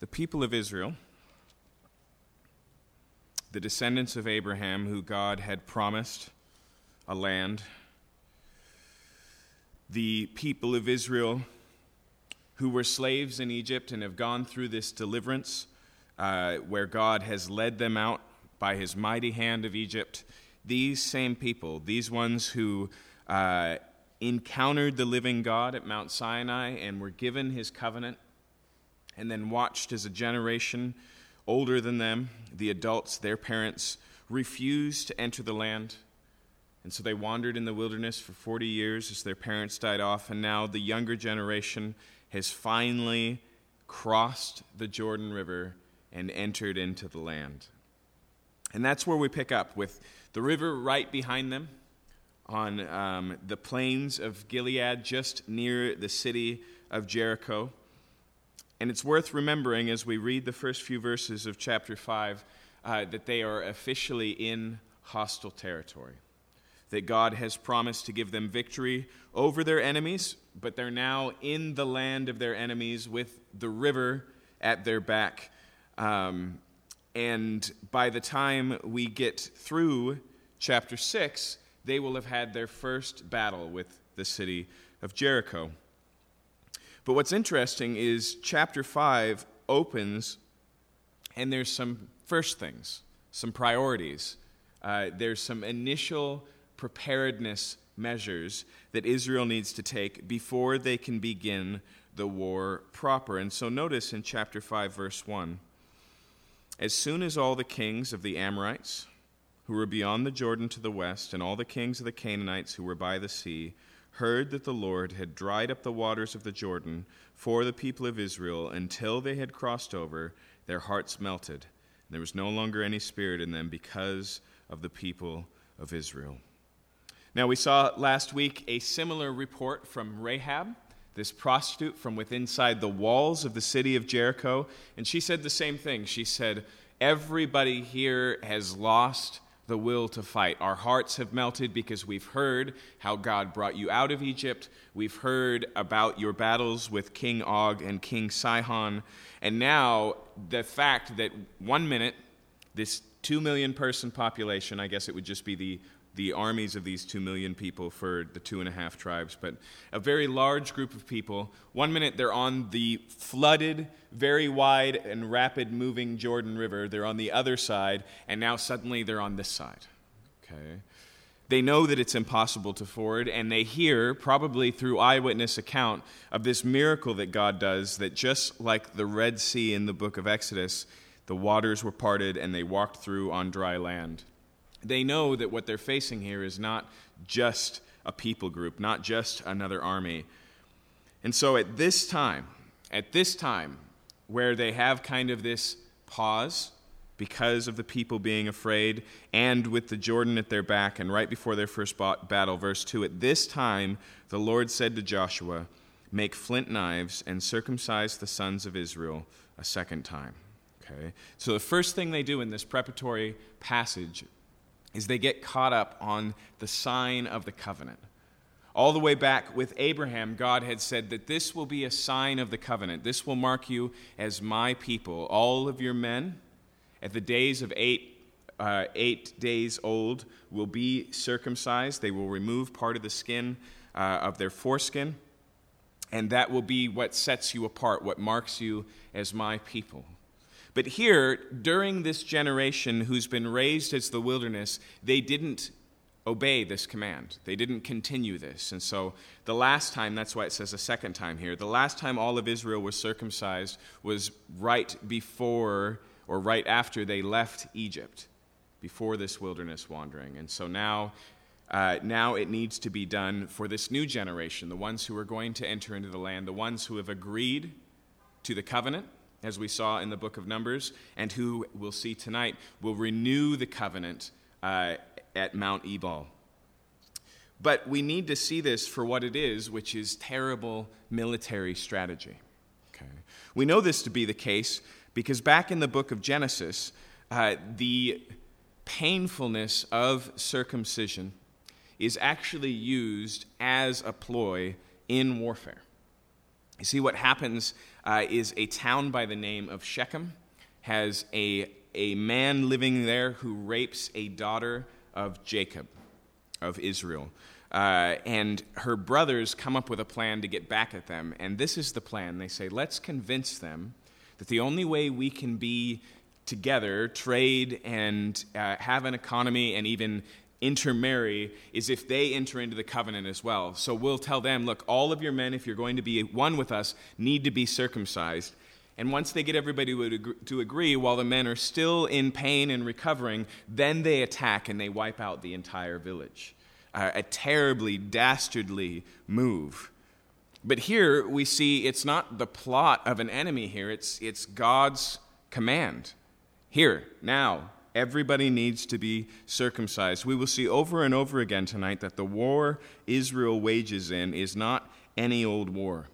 the people of Israel, the descendants of Abraham, who God had promised a land, the people of Israel who were slaves in Egypt and have gone through this deliverance uh, where God has led them out by his mighty hand of Egypt, these same people, these ones who uh, encountered the living God at Mount Sinai and were given his covenant, and then watched as a generation older than them, the adults, their parents, refused to enter the land. And so they wandered in the wilderness for 40 years as their parents died off, and now the younger generation has finally crossed the Jordan River and entered into the land. And that's where we pick up with the river right behind them on um, the plains of Gilead, just near the city of Jericho. And it's worth remembering as we read the first few verses of chapter 5 uh, that they are officially in hostile territory. That God has promised to give them victory over their enemies, but they're now in the land of their enemies with the river at their back. Um, and by the time we get through chapter 6, they will have had their first battle with the city of Jericho. But what's interesting is chapter 5 opens, and there's some first things, some priorities. Uh, there's some initial preparedness measures that Israel needs to take before they can begin the war proper. And so notice in chapter 5, verse 1 As soon as all the kings of the Amorites, who were beyond the Jordan to the west, and all the kings of the Canaanites who were by the sea, heard that the Lord had dried up the waters of the Jordan for the people of Israel until they had crossed over, their hearts melted. There was no longer any spirit in them because of the people of Israel. Now, we saw last week a similar report from Rahab, this prostitute from within inside the walls of the city of Jericho, and she said the same thing. She said, Everybody here has lost the will to fight. Our hearts have melted because we've heard how God brought you out of Egypt. We've heard about your battles with King Og and King Sihon. And now, the fact that one minute, this two million person population, I guess it would just be the the armies of these two million people for the two and a half tribes, but a very large group of people. One minute they're on the flooded, very wide and rapid moving Jordan River, they're on the other side, and now suddenly they're on this side. Okay? They know that it's impossible to ford, and they hear, probably through eyewitness account, of this miracle that God does that just like the Red Sea in the book of Exodus, the waters were parted and they walked through on dry land they know that what they're facing here is not just a people group, not just another army. And so at this time, at this time, where they have kind of this pause because of the people being afraid and with the Jordan at their back, and right before their first battle, verse 2 At this time, the Lord said to Joshua, Make flint knives and circumcise the sons of Israel a second time. Okay? So the first thing they do in this preparatory passage is they get caught up on the sign of the covenant. All the way back with Abraham, God had said that this will be a sign of the covenant. This will mark you as my people. All of your men at the days of eight, uh, eight days old will be circumcised. They will remove part of the skin uh, of their foreskin, and that will be what sets you apart, what marks you as my people. But here, during this generation who's been raised as the wilderness, they didn't obey this command. They didn't continue this. And so the last time, that's why it says a second time here, the last time all of Israel was circumcised was right before or right after they left Egypt, before this wilderness wandering. And so now. Uh, now it needs to be done for this new generation, the ones who are going to enter into the land, the ones who have agreed to the covenant, as we saw in the book of Numbers, and who we'll see tonight will renew the covenant uh, at Mount Ebal. But we need to see this for what it is, which is terrible military strategy. Okay. We know this to be the case because back in the book of Genesis, uh, the painfulness of circumcision is actually used as a ploy in warfare. You see, what happens uh, is a town by the name of Shechem has a, a man living there who rapes a daughter of Jacob, of Israel. Uh, and her brothers come up with a plan to get back at them. And this is the plan. They say, let's convince them that the only way we can be together, trade, and uh, have an economy, and even intermarry is if they enter into the covenant as well. So we'll tell them, look, all of your men, if you're going to be one with us, need to be circumcised. And once they get everybody to agree, while the men are still in pain and recovering, then they attack and they wipe out the entire village. Uh, a terribly dastardly move. But here we see it's not the plot of an enemy here, it's, it's God's command. Here, now, Everybody needs to be circumcised. We will see over and over again tonight that the war Israel wages in is not any old war.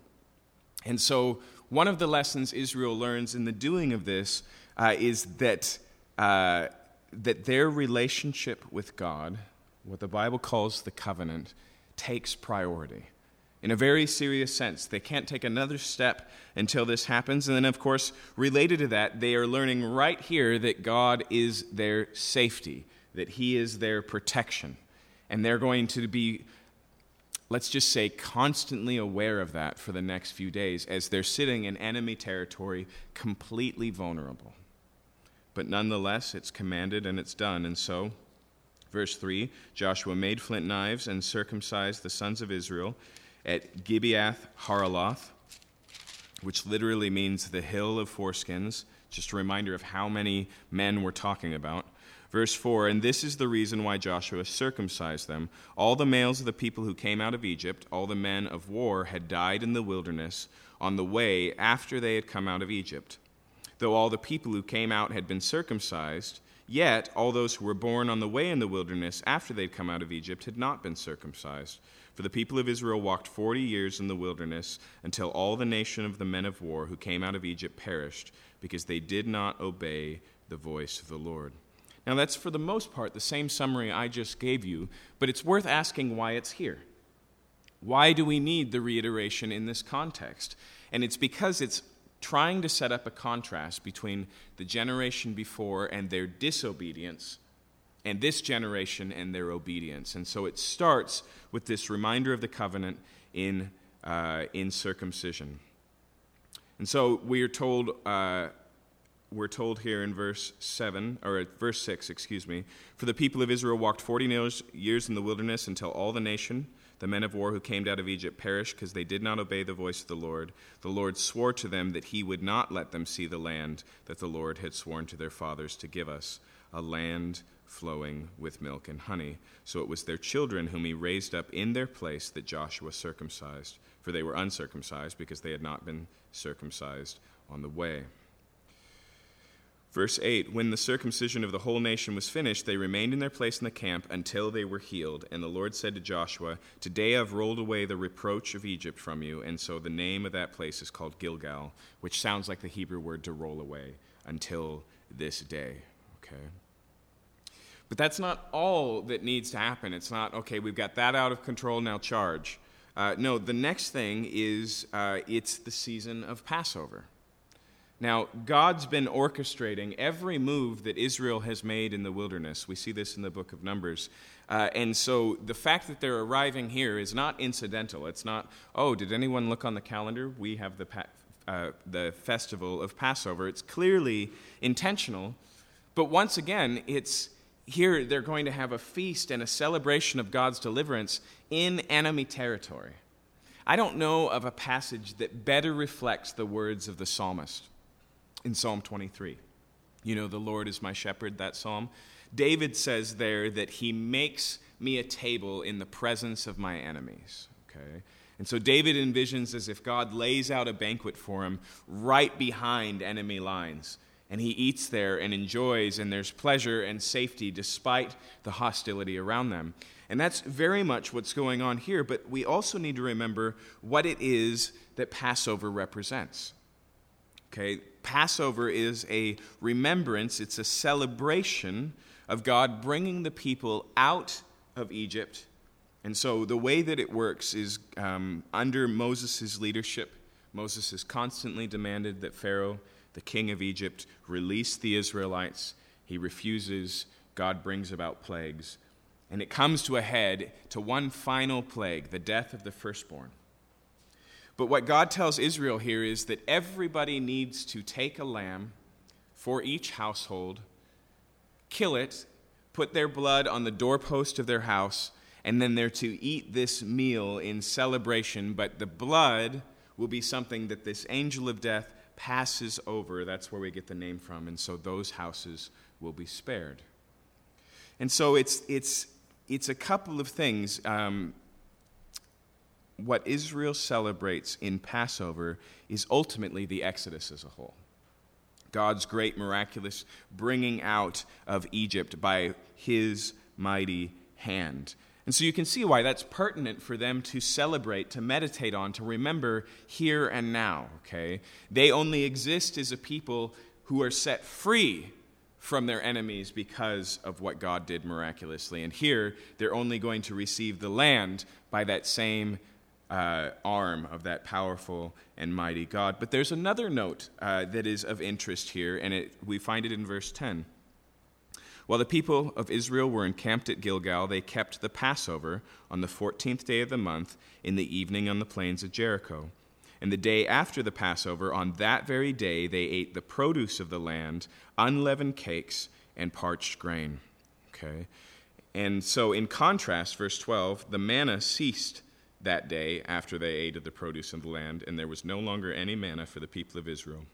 And so, one of the lessons Israel learns in the doing of this uh, is that, uh, that their relationship with God, what the Bible calls the covenant, takes priority in a very serious sense. They can't take another step until this happens. And then, of course, related to that, they are learning right here that God is their safety, that He is their protection. And they're going to be, let's just say, constantly aware of that for the next few days as they're sitting in enemy territory, completely vulnerable. But nonetheless, it's commanded and it's done. And so, verse 3 Joshua made flint knives and circumcised the sons of Israel at Gibeath Haaraloth, which literally means the hill of foreskins. Just a reminder of how many men we're talking about. Verse 4 And this is the reason why Joshua circumcised them. All the males of the people who came out of Egypt, all the men of war, had died in the wilderness on the way after they had come out of Egypt. Though all the people who came out had been circumcised, yet all those who were born on the way in the wilderness after they'd come out of Egypt had not been circumcised. For the people of Israel walked forty years in the wilderness until all the nation of the men of war who came out of Egypt perished, because they did not obey the voice of the Lord. Now, that's for the most part the same summary I just gave you, but it's worth asking why it's here. Why do we need the reiteration in this context? And it's because it's trying to set up a contrast between the generation before and their disobedience and this generation and their obedience. And so it starts with this reminder of the covenant in, uh, in circumcision. And so we are told, uh, we're told here in verse 7, or verse 6, excuse me, for the people of Israel walked 40 years in the wilderness until all the nation, the men of war who came out of Egypt, perished because they did not obey the voice of the Lord. The Lord swore to them that he would not let them see the land that the Lord had sworn to their fathers to give us, a land flowing with milk and honey. So it was their children whom he raised up in their place that Joshua circumcised, for they were uncircumcised because they had not been circumcised on the way. Verse 8 When the circumcision of the whole nation was finished, they remained in their place in the camp until they were healed. And the Lord said to Joshua, Today I've rolled away the reproach of Egypt from you. And so the name of that place is called Gilgal, which sounds like the Hebrew word to roll away until this day. Okay? But that's not all that needs to happen. It's not, okay, we've got that out of control, now charge. Uh, no, the next thing is uh, it's the season of Passover. Now, God's been orchestrating every move that Israel has made in the wilderness. We see this in the book of Numbers. Uh, and so the fact that they're arriving here is not incidental. It's not, oh, did anyone look on the calendar? We have the, pa- uh, the festival of Passover. It's clearly intentional. But once again, it's here they're going to have a feast and a celebration of God's deliverance in enemy territory. I don't know of a passage that better reflects the words of the psalmist in Psalm 23. You know, the Lord is my shepherd, that psalm. David says there that he makes me a table in the presence of my enemies. Okay? And so David envisions as if God lays out a banquet for him right behind enemy lines and he eats there and enjoys, and there's pleasure and safety despite the hostility around them. And that's very much what's going on here, but we also need to remember what it is that Passover represents. Okay, Passover is a remembrance, it's a celebration of God bringing the people out of Egypt. And so the way that it works is um, under Moses' leadership, Moses has constantly demanded that Pharaoh, the king of Egypt, release the Israelites. He refuses. God brings about plagues. And it comes to a head to one final plague, the death of the firstborn. But what God tells Israel here is that everybody needs to take a lamb for each household, kill it, put their blood on the doorpost of their house, and then they're to eat this meal in celebration. But the blood will be something that this angel of death passes over. That's where we get the name from. And so those houses will be spared. And so it's, it's, it's a couple of things. Um, what Israel celebrates in Passover is ultimately the Exodus as a whole. God's great miraculous bringing out of Egypt by his mighty hand. And so you can see why that's pertinent for them to celebrate, to meditate on, to remember here and now, okay? They only exist as a people who are set free from their enemies because of what God did miraculously. And here, they're only going to receive the land by that same uh, arm of that powerful and mighty God. But there's another note uh, that is of interest here, and it, we find it in verse 10. While the people of Israel were encamped at Gilgal, they kept the Passover on the 14th day of the month in the evening on the plains of Jericho. And the day after the Passover, on that very day, they ate the produce of the land, unleavened cakes, and parched grain. Okay? And so, in contrast, verse 12, the manna ceased that day after they ate of the produce of the land, and there was no longer any manna for the people of Israel.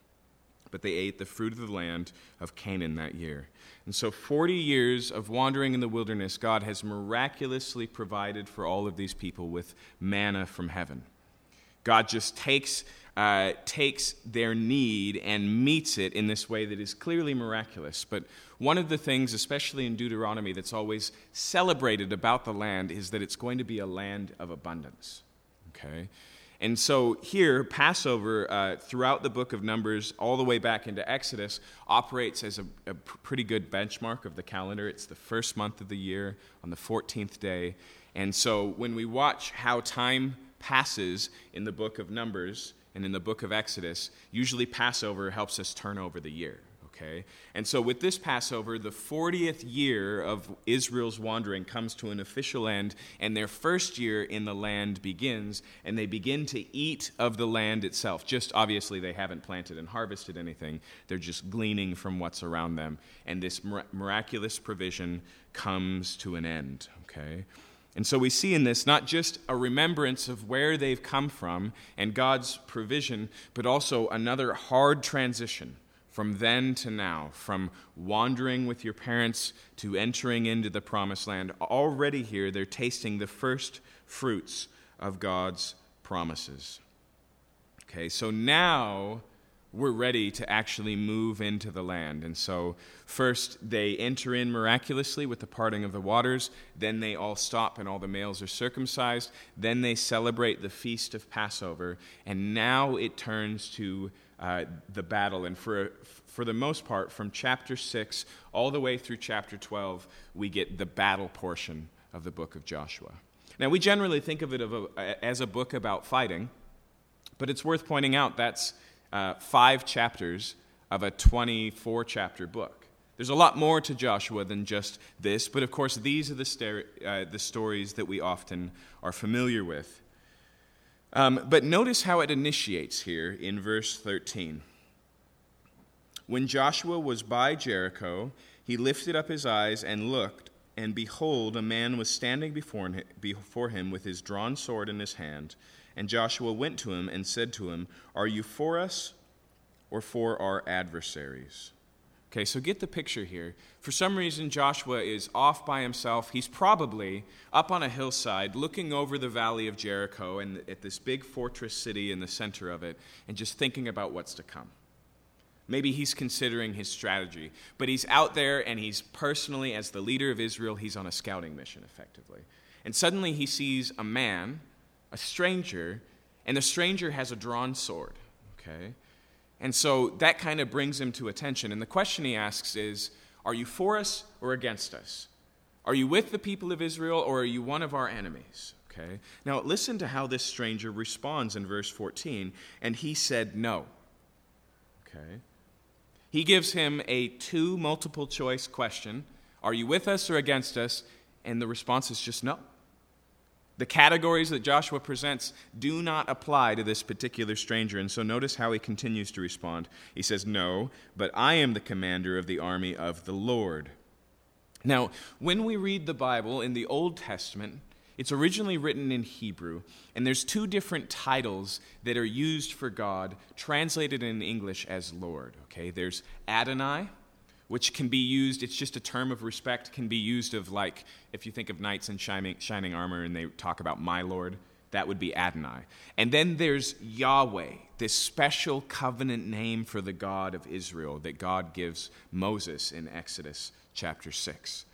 But they ate the fruit of the land of Canaan that year. And so, 40 years of wandering in the wilderness, God has miraculously provided for all of these people with manna from heaven. God just takes, uh, takes their need and meets it in this way that is clearly miraculous. But one of the things, especially in Deuteronomy, that's always celebrated about the land is that it's going to be a land of abundance. Okay? And so here, Passover, uh, throughout the book of Numbers, all the way back into Exodus, operates as a, a, pretty good benchmark of the calendar. It's the first month of the year on the 14th day. And so when we watch how time passes in the book of Numbers and in the book of Exodus, usually Passover helps us turn over the year. Okay? And so with this Passover, the 40th year of Israel's wandering comes to an official end, and their first year in the land begins, and they begin to eat of the land itself. Just obviously, they haven't planted and harvested anything, they're just gleaning from what's around them. And this miraculous provision comes to an end. Okay? And so we see in this not just a remembrance of where they've come from and God's provision, but also another hard transition from then to now, from wandering with your parents to entering into the promised land. Already here, they're tasting the first fruits of God's promises. Okay, so now we're ready to actually move into the land. And so, first they enter in miraculously with the parting of the waters. Then they all stop and all the males are circumcised. Then they celebrate the feast of Passover. And now it turns to uh, the battle. And for, for the most part, from chapter 6 all the way through chapter 12, we get the battle portion of the book of Joshua. Now, we generally think of it of a, as a book about fighting, but it's worth pointing out that's uh, five chapters of a 24 chapter book. There's a lot more to Joshua than just this, but of course, these are the, uh, the stories that we often are familiar with. Um, but notice how it initiates here in verse 13. When Joshua was by Jericho, he lifted up his eyes and looked, and behold, a man was standing before him with his drawn sword in his hand. And Joshua went to him and said to him, Are you for us or for our adversaries? Okay, so get the picture here. For some reason, Joshua is off by himself. He's probably up on a hillside looking over the valley of Jericho and at this big fortress city in the center of it and just thinking about what's to come. Maybe he's considering his strategy, but he's out there and he's personally, as the leader of Israel, he's on a scouting mission effectively. And suddenly he sees a man, a stranger, and the stranger has a drawn sword. Okay? And so that kind of brings him to attention. And the question he asks is Are you for us or against us? Are you with the people of Israel or are you one of our enemies? Okay? Now, listen to how this stranger responds in verse 14. And he said, No. Okay? He gives him a two multiple choice question Are you with us or against us? And the response is just no. The categories that Joshua presents do not apply to this particular stranger. And so notice how he continues to respond. He says, No, but I am the commander of the army of the Lord. Now, when we read the Bible in the Old Testament, it's originally written in Hebrew, and there's two different titles that are used for God, translated in English as Lord. Okay, there's Adonai, which can be used, it's just a term of respect, can be used of like, if you think of knights in shining, shining armor and they talk about my Lord, that would be Adonai. And then there's Yahweh, this special covenant name for the God of Israel that God gives Moses in Exodus chapter 6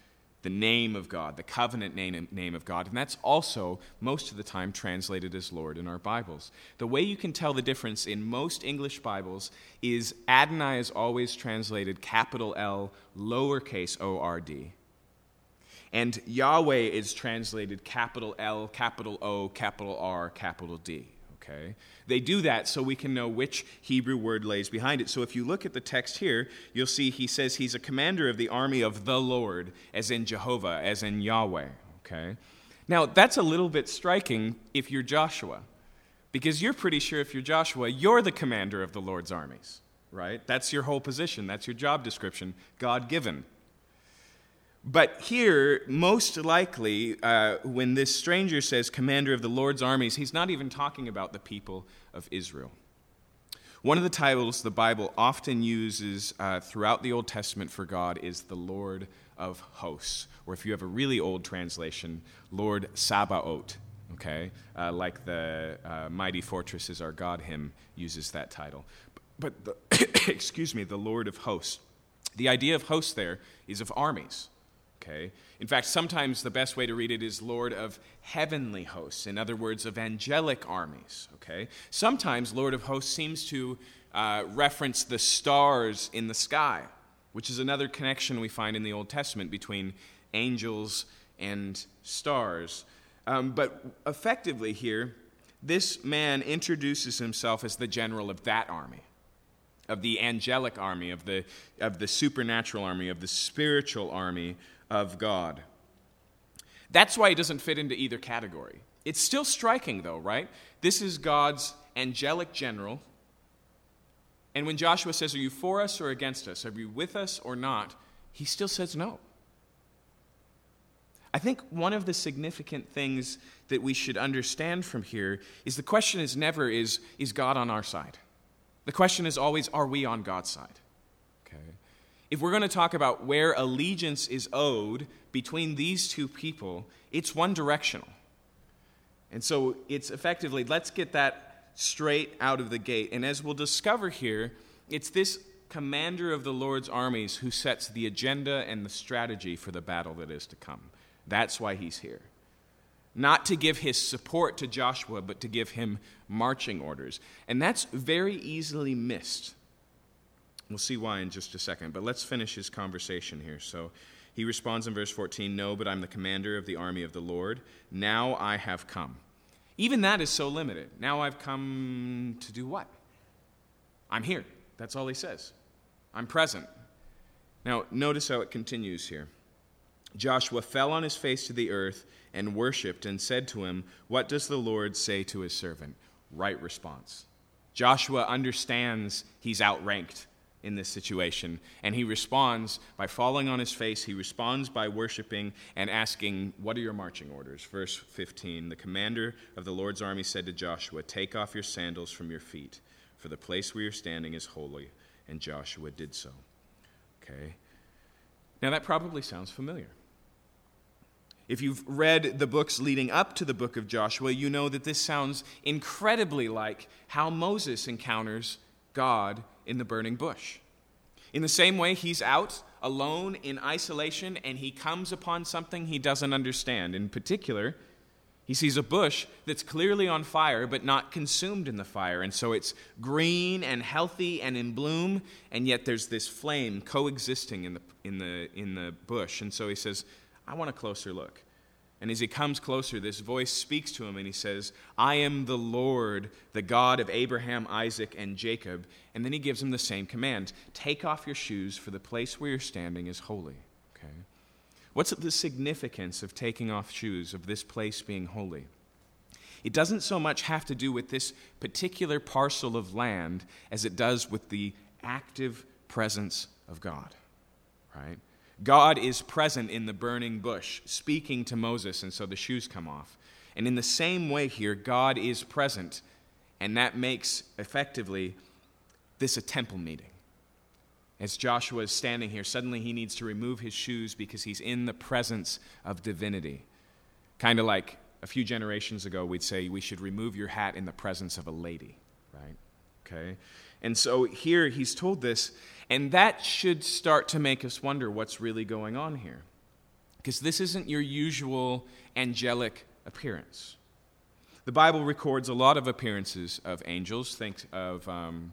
the name of God, the covenant name, name of God. And that's also, most of the time, translated as Lord in our Bibles. The way you can tell the difference in most English Bibles is Adonai is always translated capital L, lowercase o r d. And Yahweh is translated capital L, capital O, capital R, capital D okay? They do that so we can know which Hebrew word lays behind it. So if you look at the text here, you'll see he says he's a commander of the army of the Lord, as in Jehovah, as in Yahweh, okay? Now, that's a little bit striking if you're Joshua, because you're pretty sure if you're Joshua, you're the commander of the Lord's armies, right? That's your whole position, that's your job description, God given. But here, most likely, uh, when this stranger says commander of the Lord's armies, he's not even talking about the people of Israel. One of the titles the Bible often uses uh, throughout the Old Testament for God is the Lord of hosts, or if you have a really old translation, Lord Sabaoth. Okay, uh, like the uh, "Mighty Fortress is Our God" hymn uses that title. But, the, excuse me, the Lord of hosts. The idea of hosts there is of armies okay? In fact, sometimes the best way to read it is Lord of heavenly hosts, in other words, of angelic armies, okay? Sometimes Lord of hosts seems to uh, reference the stars in the sky, which is another connection we find in the Old Testament between angels and stars. Um, but effectively, here, this man introduces himself as the general of that army of the angelic army, of the, of the supernatural army, of the spiritual army of God. That's why he doesn't fit into either category. It's still striking, though, right? This is God's angelic general. And when Joshua says, Are you for us or against us? Are you with us or not? He still says no. I think one of the significant things that we should understand from here is the question is never is, is God on our side? The question is always, are we on God's side? If we're going to talk about where allegiance is owed between these two people, it's one directional. And so it's effectively, let's get that straight out of the gate. And as we'll discover here, it's this commander of the Lord's armies who sets the agenda and the strategy for the battle that is to come. That's why he's here. Not to give his support to Joshua, but to give him marching orders. And that's very easily missed We'll see why in just a second, but let's finish his conversation here. So he responds in verse 14 No, but I'm the commander of the army of the Lord. Now I have come. Even that is so limited. Now I've come to do what? I'm here. That's all he says. I'm present. Now, notice how it continues here. Joshua fell on his face to the earth and worshiped and said to him, What does the Lord say to his servant? Right response. Joshua understands he's outranked in this situation. And he responds by falling on his face. He responds by worshiping and asking, What are your marching orders? Verse 15 The commander of the Lord's army said to Joshua, Take off your sandals from your feet, for the place where you're standing is holy. And Joshua did so. Okay? Now that probably sounds familiar. If you've read the books leading up to the book of Joshua, you know that this sounds incredibly like how Moses encounters God in the burning bush. In the same way, he's out alone in isolation and he comes upon something he doesn't understand. In particular, he sees a bush that's clearly on fire but not consumed in the fire. And so it's green and healthy and in bloom, and yet there's this flame coexisting in the, in the, in the bush. And so he says, I want a closer look. And as he comes closer, this voice speaks to him and he says, I am the Lord, the God of Abraham, Isaac, and Jacob. And then he gives him the same command Take off your shoes, for the place where you're standing is holy. Okay? What's the significance of taking off shoes, of this place being holy? It doesn't so much have to do with this particular parcel of land as it does with the active presence of God, right? God is present in the burning bush, speaking to Moses, and so the shoes come off. And in the same way here, God is present, and that makes effectively this a temple meeting. As Joshua is standing here, suddenly he needs to remove his shoes because he's in the presence of divinity. Kind of like a few generations ago, we'd say we should remove your hat in the presence of a lady, right? Okay? And so here he's told this, and that should start to make us wonder what's really going on here. Because this isn't your usual angelic appearance. The Bible records a lot of appearances of angels. Think of um,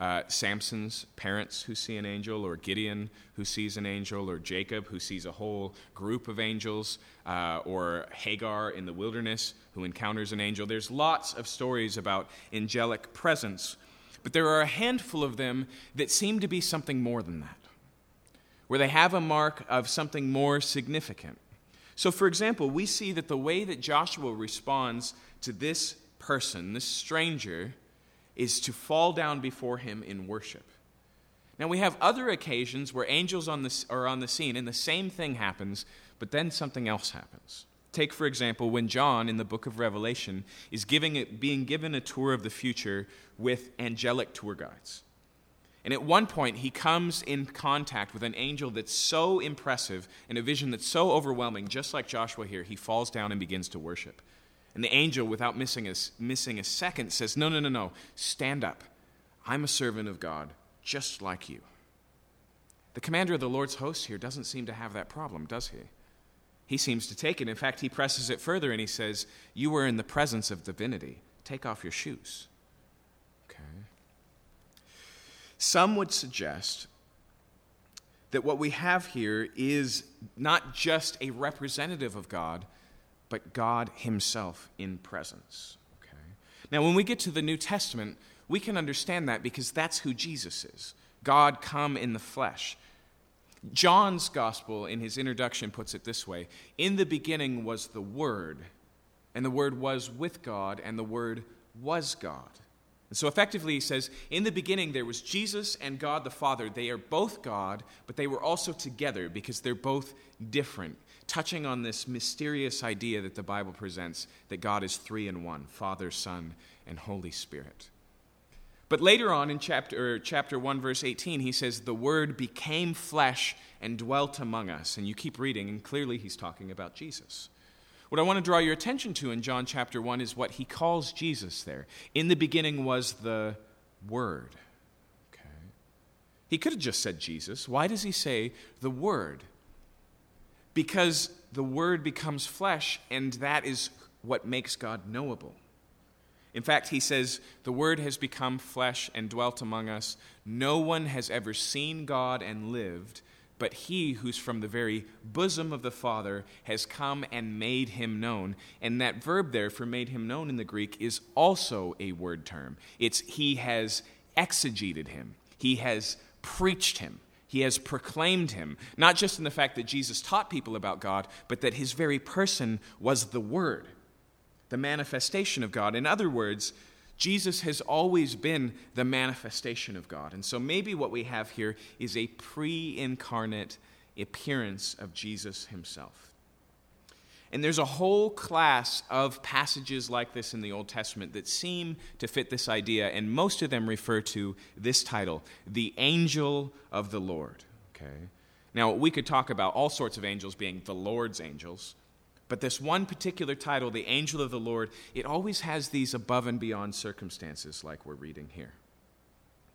uh, Samson's parents who see an angel, or Gideon who sees an angel, or Jacob who sees a whole group of angels, uh, or Hagar in the wilderness who encounters an angel. There's lots of stories about angelic presence but there are a handful of them that seem to be something more than that, where they have a mark of something more significant. So, for example, we see that the way that Joshua responds to this person, this stranger, is to fall down before him in worship. Now, we have other occasions where angels on the, are on the scene and the same thing happens, but then something else happens. Take, for example, when John in the book of Revelation is giving being given a tour of the future with angelic tour guides. And at one point, he comes in contact with an angel that's so impressive and a vision that's so overwhelming, just like Joshua here, he falls down and begins to worship. And the angel, without missing a, missing a second, says, No, no, no, no, stand up. I'm a servant of God, just like you. The commander of the Lord's host here doesn't seem to have that problem, does he? He seems to take it. In fact, he presses it further and he says, You were in the presence of divinity. Take off your shoes. Okay. Some would suggest that what we have here is not just a representative of God, but God Himself in presence. Okay. Now, when we get to the New Testament, we can understand that because that's who Jesus is God come in the flesh. John's gospel, in his introduction, puts it this way In the beginning was the Word, and the Word was with God, and the Word was God. And so effectively, he says, In the beginning there was Jesus and God the Father. They are both God, but they were also together because they're both different, touching on this mysterious idea that the Bible presents that God is three in one Father, Son, and Holy Spirit. But later on in chapter, chapter 1, verse 18, he says, The Word became flesh and dwelt among us. And you keep reading, and clearly he's talking about Jesus. What I want to draw your attention to in John chapter 1 is what he calls Jesus there. In the beginning was the Word. Okay. He could have just said Jesus. Why does he say the Word? Because the Word becomes flesh, and that is what makes God knowable. In fact, he says, The Word has become flesh and dwelt among us. No one has ever seen God and lived, but he who's from the very bosom of the Father has come and made him known. And that verb there for made him known in the Greek is also a word term. It's he has exegeted him, he has preached him. He has proclaimed him, not just in the fact that Jesus taught people about God, but that his very person was the Word the manifestation of God. In other words, Jesus has always been the manifestation of God. And so maybe what we have here is a pre incarnate appearance of Jesus himself. And there's a whole class of passages like this in the Old Testament that seem to fit this idea, and most of them refer to this title, the angel of the Lord. Okay? Now, we could talk about all sorts of angels being the Lord's angels. But this one particular title, the angel of the Lord, it always has these above and beyond circumstances like we're reading here.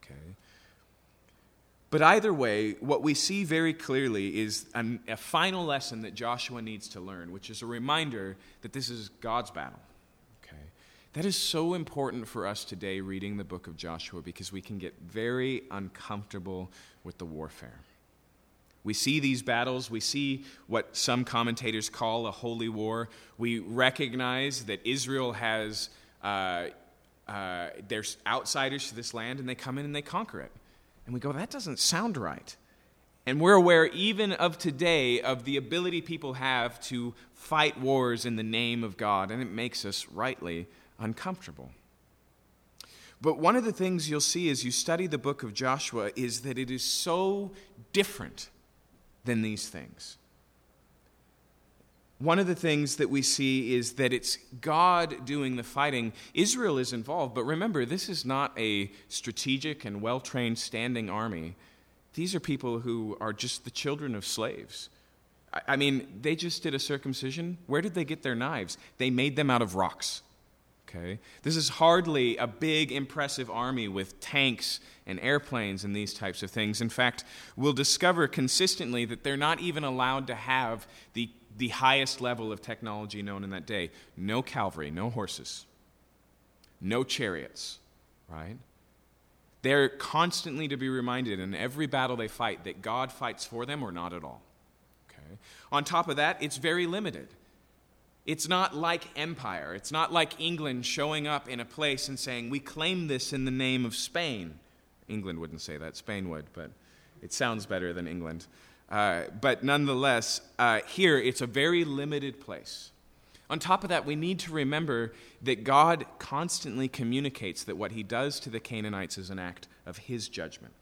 Okay? But either way, what we see very clearly is an, a final lesson that Joshua needs to learn, which is a reminder that this is God's battle. Okay? That is so important for us today reading the book of Joshua because we can get very uncomfortable with the warfare. We see these battles. We see what some commentators call a holy war. We recognize that Israel has, uh, uh, outsiders to this land, and they come in and they conquer it. And we go, that doesn't sound right. And we're aware, even of today, of the ability people have to fight wars in the name of God, and it makes us rightly uncomfortable. But one of the things you'll see as you study the book of Joshua is that it is so different than these things. One of the things that we see is that it's God doing the fighting. Israel is involved, but remember, this is not a strategic and well trained standing army. These are people who are just the children of slaves. I mean, they just did a circumcision. Where did they get their knives? They made them out of rocks. Okay? This is hardly a big, impressive army with tanks and airplanes and these types of things. In fact, we'll discover consistently that they're not even allowed to have the, the highest level of technology known in that day no cavalry, no horses, no chariots, right? They're constantly to be reminded in every battle they fight that God fights for them or not at all. Okay? On top of that, it's very limited. It's not like empire. It's not like England showing up in a place and saying, We claim this in the name of Spain. England wouldn't say that, Spain would, but it sounds better than England. Uh, but nonetheless, uh, here it's a very limited place. On top of that, we need to remember that God constantly communicates that what he does to the Canaanites is an act of his judgment.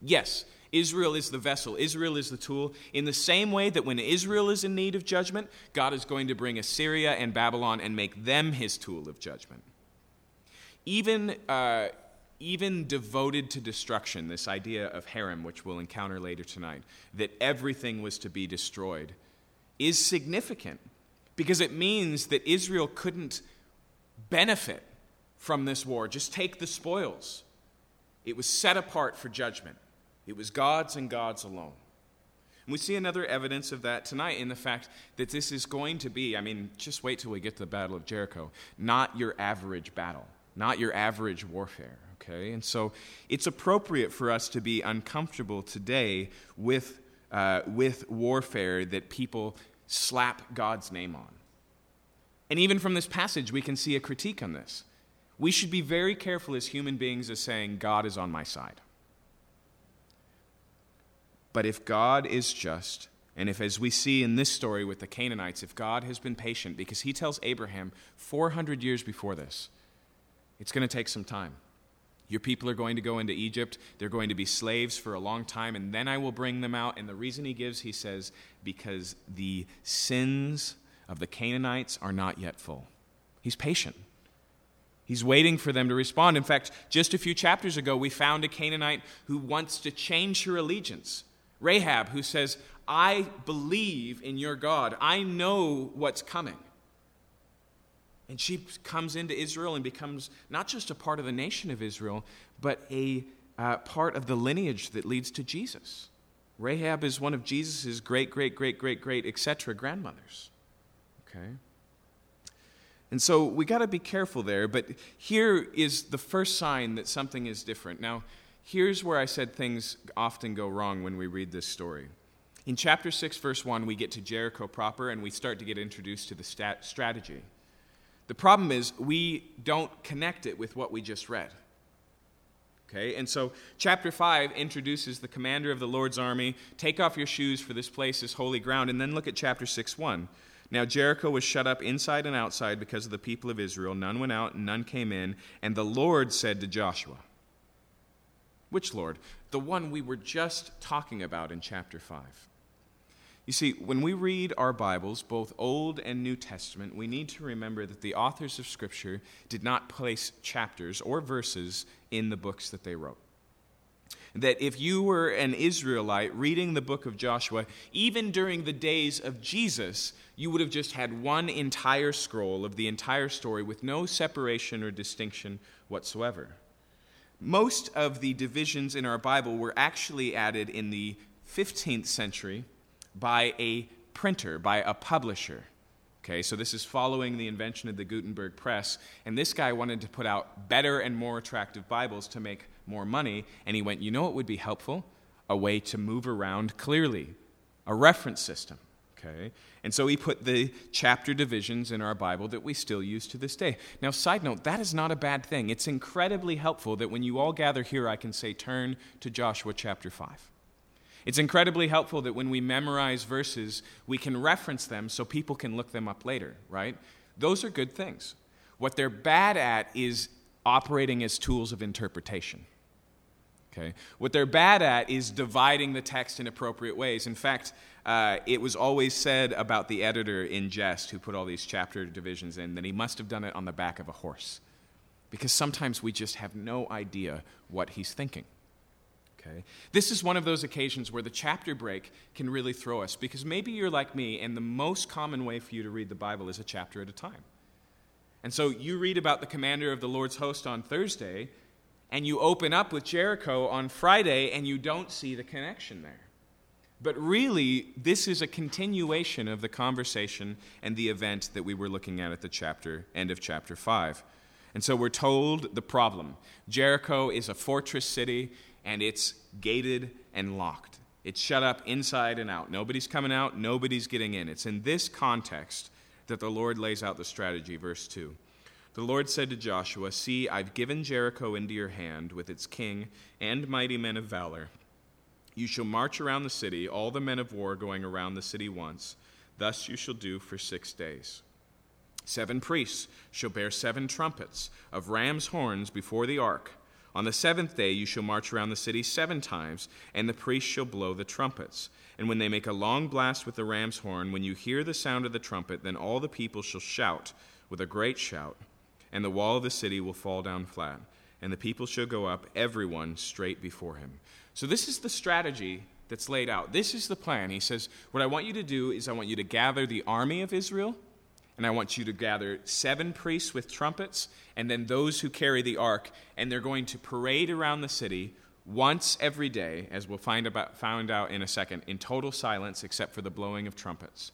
Yes, Israel is the vessel, Israel is the tool. In the same way that when Israel is in need of judgment, God is going to bring Assyria and Babylon and make them his tool of judgment. Even, uh, even devoted to destruction, this idea of herem, which we'll encounter later tonight, that everything was to be destroyed, is significant because it means that Israel couldn't benefit from this war, just take the spoils. It was set apart for judgment, it was God's and God's alone. And we see another evidence of that tonight in the fact that this is going to be, I mean, just wait till we get to the Battle of Jericho, not your average battle, not your average warfare, okay? And so it's appropriate for us to be uncomfortable today with, uh, with warfare that people slap God's name on. And even from this passage, we can see a critique on this. We should be very careful as human beings of saying, God is on my side. But if God is just, and if, as we see in this story with the Canaanites, if God has been patient, because he tells Abraham 400 years before this, it's going to take some time. Your people are going to go into Egypt. They're going to be slaves for a long time, and then I will bring them out. And the reason he gives, he says, because the sins of the Canaanites are not yet full. He's patient. He's waiting for them to respond. In fact, just a few chapters ago, we found a Canaanite who wants to change her allegiance. Rahab, who says, I believe in your God. I know what's coming. And she comes into Israel and becomes not just a part of the nation of Israel, but a uh, part of the lineage that leads to Jesus. Rahab is one of Jesus' great, great, great, great, great, etc. grandmothers. Okay? And so we got to be careful there, but here is the first sign that something is different. Now, here's where I said things often go wrong when we read this story. In chapter 6, verse 1, we get to Jericho proper and we start to get introduced to the stat- strategy. The problem is we don't connect it with what we just read. Okay, and so chapter 5 introduces the commander of the Lord's army take off your shoes, for this place is holy ground. And then look at chapter 6 1. Now Jericho was shut up inside and outside because of the people of Israel. None went out none came in. And the Lord said to Joshua, Which Lord? The one we were just talking about in chapter 5. You see, when we read our Bibles, both Old and New Testament, we need to remember that the authors of Scripture did not place chapters or verses in the books that they wrote. That if you were an Israelite reading the book of Joshua, even during the days of Jesus, you would have just had one entire scroll of the entire story with no separation or distinction whatsoever. Most of the divisions in our Bible were actually added in the 15th century by a printer, by a publisher. Okay, so this is following the invention of the Gutenberg press, and this guy wanted to put out better and more attractive Bibles to make more money, and he went, You know what would be helpful? a way to move around clearly, a reference system. Okay? And so he put the chapter divisions in our Bible that we still use to this day. Now, side note, that is not a bad thing. It's incredibly helpful that when you all gather here, I can say, turn to Joshua chapter 5. It's incredibly helpful that when we memorize verses, we can reference them so people can look them up later, right? Those are good things. What they're bad at is operating as tools of interpretation. Okay? What they're bad at is dividing the text in appropriate ways. In fact, uh, it was always said about the editor in jest who put all these chapter divisions in that he must have done it on the back of a horse. Because sometimes we just have no idea what he's thinking. Okay? This is one of those occasions where the chapter break can really throw us because maybe you're like me and the most common way for you to read the Bible is a chapter at a time. And so you read about the commander of the Lord's host on Thursday, and you open up with Jericho on Friday, and you don't see the connection there. But really, this is a continuation of the conversation and the event that we were looking at at the chapter, end of chapter 5. And so we're told the problem Jericho is a fortress city, and it's gated and locked. It's shut up inside and out. Nobody's coming out, nobody's getting in. It's in this context that the Lord lays out the strategy. Verse 2. The Lord said to Joshua, See, I've given Jericho into your hand with its king and mighty men of valor. You shall march around the city, all the men of war going around the city once. Thus you shall do for six days. Seven priests shall bear seven trumpets of ram's horns before the ark. On the seventh day you shall march around the city seven times, and the priests shall blow the trumpets. And when they make a long blast with the ram's horn, when you hear the sound of the trumpet, then all the people shall shout with a great shout, and the wall of the city will fall down flat, and the people shall go up, everyone straight before him. So, this is the strategy that's laid out. This is the plan. He says, What I want you to do is I want you to gather the army of Israel, and I want you to gather seven priests with trumpets, and then those who carry the ark, and they're going to parade around the city once every day, as we'll find, about, find out in a second, in total silence except for the blowing of trumpets.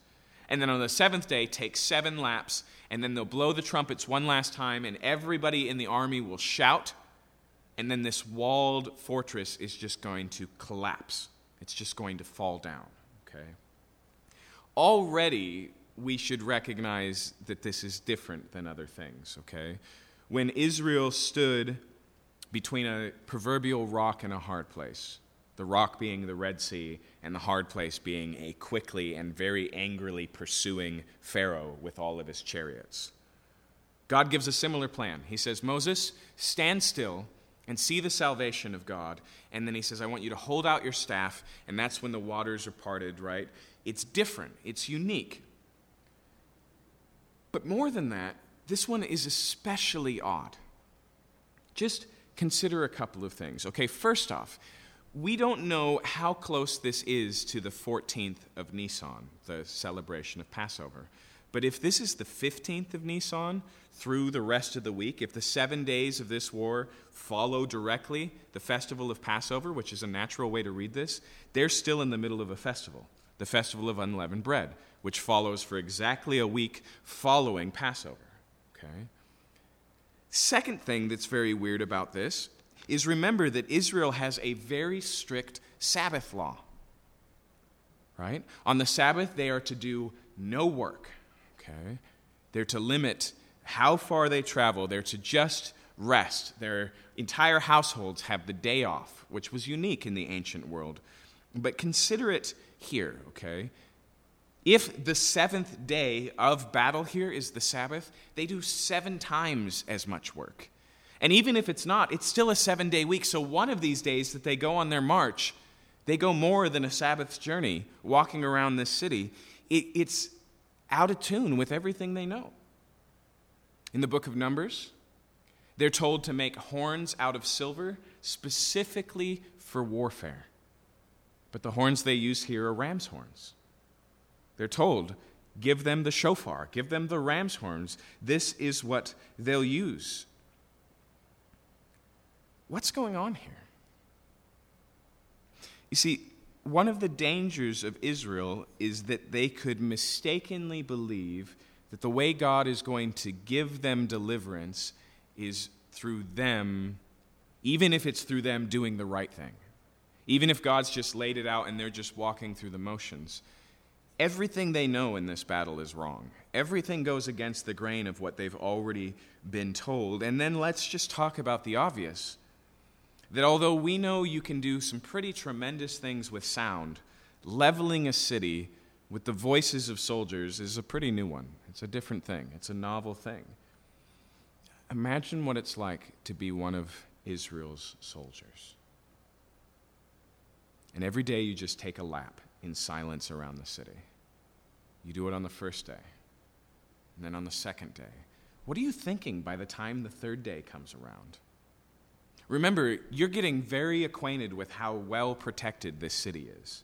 And then on the seventh day, take seven laps, and then they'll blow the trumpets one last time, and everybody in the army will shout, and then this walled fortress is just going to collapse. It's just going to fall down, okay? Already, we should recognize that this is different than other things, okay? When Israel stood between a proverbial rock and a hard place. The rock being the Red Sea, and the hard place being a quickly and very angrily pursuing Pharaoh with all of his chariots. God gives a similar plan. He says, Moses, stand still and see the salvation of God. And then he says, I want you to hold out your staff, and that's when the waters are parted, right? It's different, it's unique. But more than that, this one is especially odd. Just consider a couple of things. Okay, first off, we don't know how close this is to the 14th of Nisan, the celebration of Passover. But if this is the 15th of Nisan through the rest of the week, if the seven days of this war follow directly the festival of Passover, which is a natural way to read this, they're still in the middle of a festival, the festival of unleavened bread, which follows for exactly a week following Passover. Okay? Second thing that's very weird about this is remember that Israel has a very strict Sabbath law. Right? On the Sabbath, they are to do no work. Okay? They're to limit how far they travel. They're to just rest. Their entire households have the day off, which was unique in the ancient world. But consider it here, okay? If the seventh day of battle here is the Sabbath, they do seven times as much work. And even if it's not, it's still a seven day week. So one of these days that they go on their march, they go more than a Sabbath's journey walking around this city. It, it's out of tune with everything they know. In the book of Numbers, they're told to make horns out of silver specifically for warfare. But the horns they use here are ram's horns. They're told, give them the shofar, give them the ram's horns. This is what they'll use. What's going on here? You see, one of the dangers of Israel is that they could mistakenly believe that the way God is going to give them deliverance is through them, even if it's through them doing the right thing. even if God's just laid it out and they're just walking through the motions. Everything they know in this battle is wrong. Everything goes against the grain of what they've already been told. And then let's just talk about the obvious that although we know you can do some pretty tremendous things with sound, leveling a city with the voices of soldiers is a pretty new one. It's a different thing, it's a novel thing. Imagine what it's like to be one of Israel's soldiers. And every day you just take a lap in silence around the city. You do it on the first day, and then on the second day. What are you thinking by the time the third day comes around? Remember, you're getting very acquainted with how well protected this city is.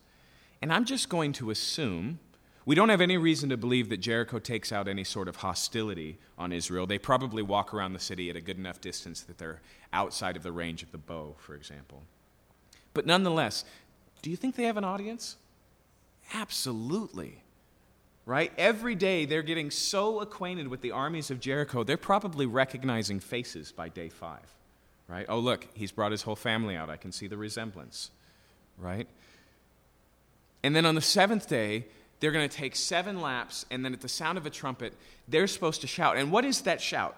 And I'm just going to assume we don't have any reason to believe that Jericho takes out any sort of hostility on Israel. They probably walk around the city at a good enough distance that they're outside of the range of the bow, for example. But nonetheless, do you think they have an audience? Absolutely. Right? Every day they're getting so acquainted with the armies of Jericho, they're probably recognizing faces by day five. Right? Oh, look, he's brought his whole family out. I can see the resemblance. Right? And then on the seventh day, they're going to take seven laps, and then at the sound of a trumpet, they're supposed to shout. And what is that shout?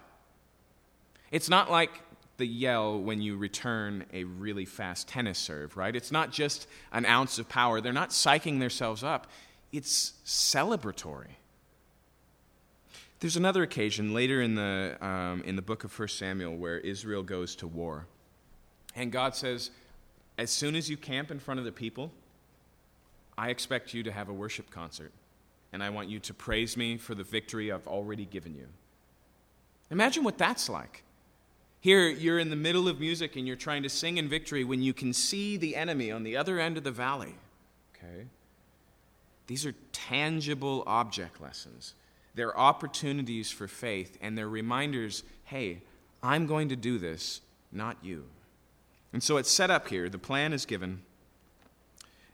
It's not like the yell when you return a really fast tennis serve, right? It's not just an ounce of power. They're not psyching themselves up, it's celebratory. There's another occasion later in the, um, in the book of 1 Samuel where Israel goes to war. And God says, As soon as you camp in front of the people, I expect you to have a worship concert, and I want you to praise me for the victory I've already given you. Imagine what that's like. Here, you're in the middle of music and you're trying to sing in victory when you can see the enemy on the other end of the valley. Okay? These are tangible object lessons. They're opportunities for faith, and they're reminders hey, I'm going to do this, not you. And so it's set up here. The plan is given.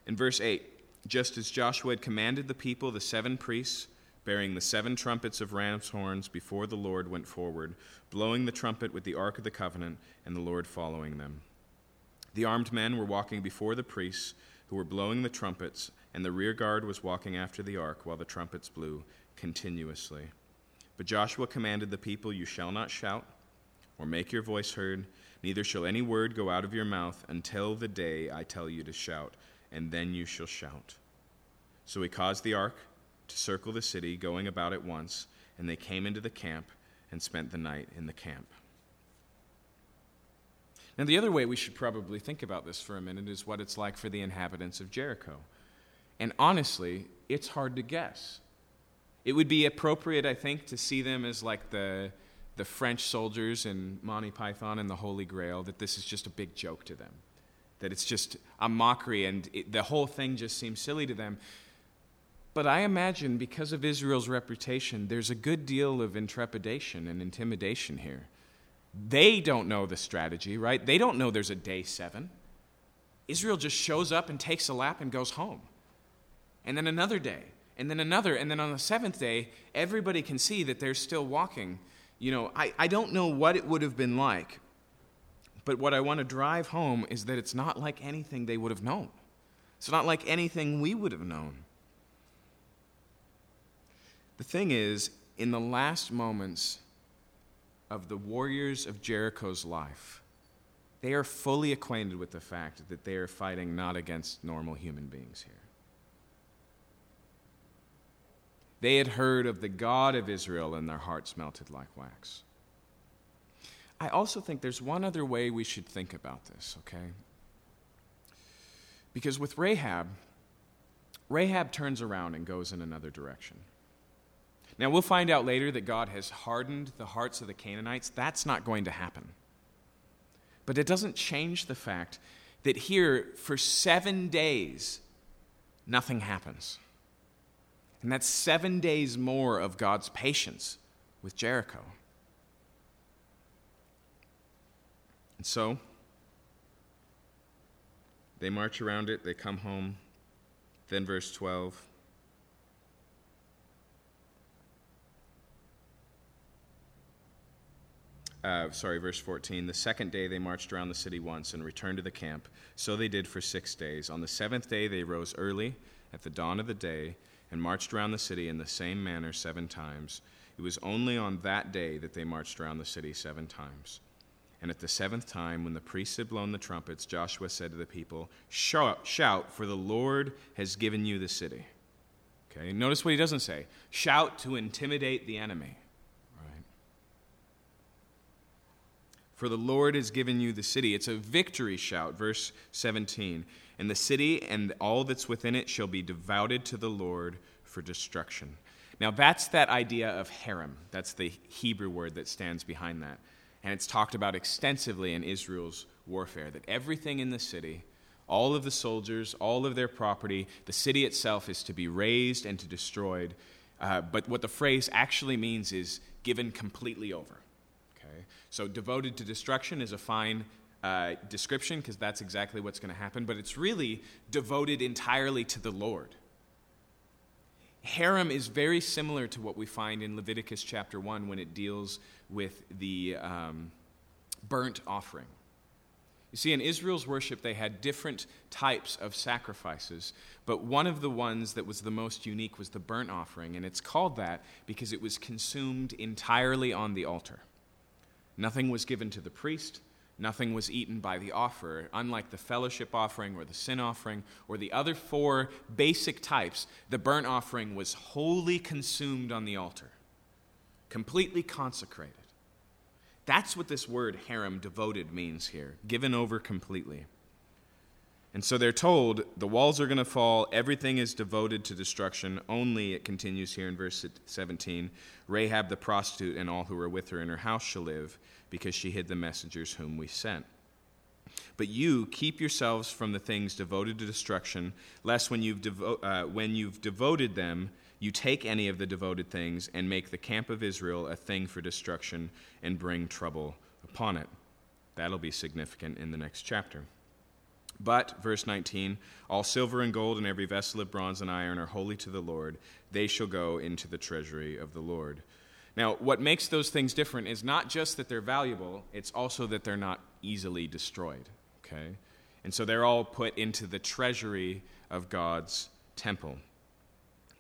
In verse 8, just as Joshua had commanded the people, the seven priests, bearing the seven trumpets of ram's horns before the Lord, went forward, blowing the trumpet with the ark of the covenant, and the Lord following them. The armed men were walking before the priests, who were blowing the trumpets, and the rear guard was walking after the ark while the trumpets blew continuously. But Joshua commanded the people, You shall not shout or make your voice heard, neither shall any word go out of your mouth until the day I tell you to shout, and then you shall shout. So he caused the ark to circle the city, going about it once, and they came into the camp and spent the night in the camp. Now, the other way we should probably think about this for a minute is what it's like for the inhabitants of Jericho. And honestly, it's hard to guess. It would be appropriate, I think, to see them as like the, the French soldiers in Monty Python and the Holy Grail, that this is just a big joke to them, that it's just a mockery, and it, the whole thing just seems silly to them. But I imagine because of Israel's reputation, there's a good deal of intrepidation and intimidation here. They don't know the strategy, right? They don't know there's a day seven. Israel just shows up and takes a lap and goes home. And then another day, and then another, and then on the seventh day, everybody can see that they're still walking. You know, I, I don't know what it would have been like, but what I want to drive home is that it's not like anything they would have known. It's not like anything we would have known. The thing is, in the last moments of the warriors of Jericho's life, they are fully acquainted with the fact that they are fighting not against normal human beings here. They had heard of the God of Israel, and their hearts melted like wax. I also think there's one other way we should think about this, okay? Because with Rahab, Rahab turns around and goes in another direction. Now, we'll find out later that God has hardened the hearts of the Canaanites. That's not going to happen. But it doesn't change the fact that here, for seven days, nothing happens. And that's seven days more of God's patience with Jericho. And so, they march around it, they come home. Then, verse 12. uh, sorry, verse 14. The second day they marched around the city once and returned to the camp. So they did for six days. On the seventh day they rose early at the dawn of the day and marched around the city in the same manner seven times. It was only on that day that they marched around the city seven times. And at the seventh time, when the priests had blown the trumpets, Joshua said to the people, Shout, shout for the Lord has given you the city. Okay, notice what he doesn't say. Shout to intimidate the enemy. Right? For the Lord has given you the city. It's a victory shout, verse 17. And the city and all that's within it shall be devoted to the Lord for destruction. Now, that's that idea of herem. That's the Hebrew word that stands behind that. And it's talked about extensively in Israel's warfare that everything in the city, all of the soldiers, all of their property, the city itself is to be razed and to destroyed. Uh, but what the phrase actually means is given completely over. Okay? So, devoted to destruction is a fine uh, description because that's exactly what's going to happen, but it's really devoted entirely to the Lord. Herem is very similar to what we find in Leviticus chapter 1 when it deals with the um, burnt offering. You see, in Israel's worship, they had different types of sacrifices, but one of the ones that was the most unique was the burnt offering, and it's called that because it was consumed entirely on the altar. Nothing was given to the priest, Nothing was eaten by the offerer, unlike the fellowship offering or the sin offering or the other four basic types. The burnt offering was wholly consumed on the altar, completely consecrated. That's what this word herem, devoted, means here given over completely. And so they're told the walls are going to fall, everything is devoted to destruction. Only, it continues here in verse 17, Rahab the prostitute and all who were with her in her house shall live because she hid the messengers whom we sent. But you keep yourselves from the things devoted to destruction, lest when you've, devo- uh, when you've devoted them, you take any of the devoted things and make the camp of Israel a thing for destruction and bring trouble upon it. That'll be significant in the next chapter. But, verse 19, all silver and gold and every vessel of bronze and iron are holy to the Lord. They shall go into the treasury of the Lord. Now, what makes those things different is not just that they're valuable, it's also that they're not easily destroyed. Okay? And so they're all put into the treasury of God's temple.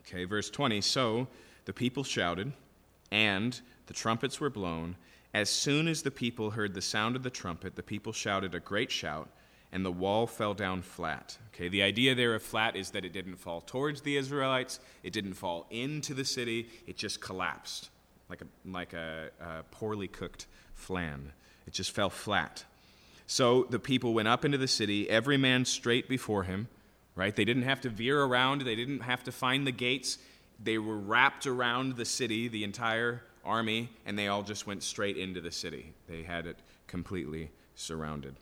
Okay, verse 20 So the people shouted, and the trumpets were blown. As soon as the people heard the sound of the trumpet, the people shouted a great shout, and the wall fell down flat. Okay, the idea there of flat is that it didn't fall towards the Israelites, it didn't fall into the city, it just collapsed like a, like a, a poorly cooked flan. It just fell flat. So the people went up into the city, every man straight before him, right? They didn't have to veer around, they didn't have to find the gates. They were wrapped around the city, the entire army, and they all just went straight into the city. They had it completely surrounded.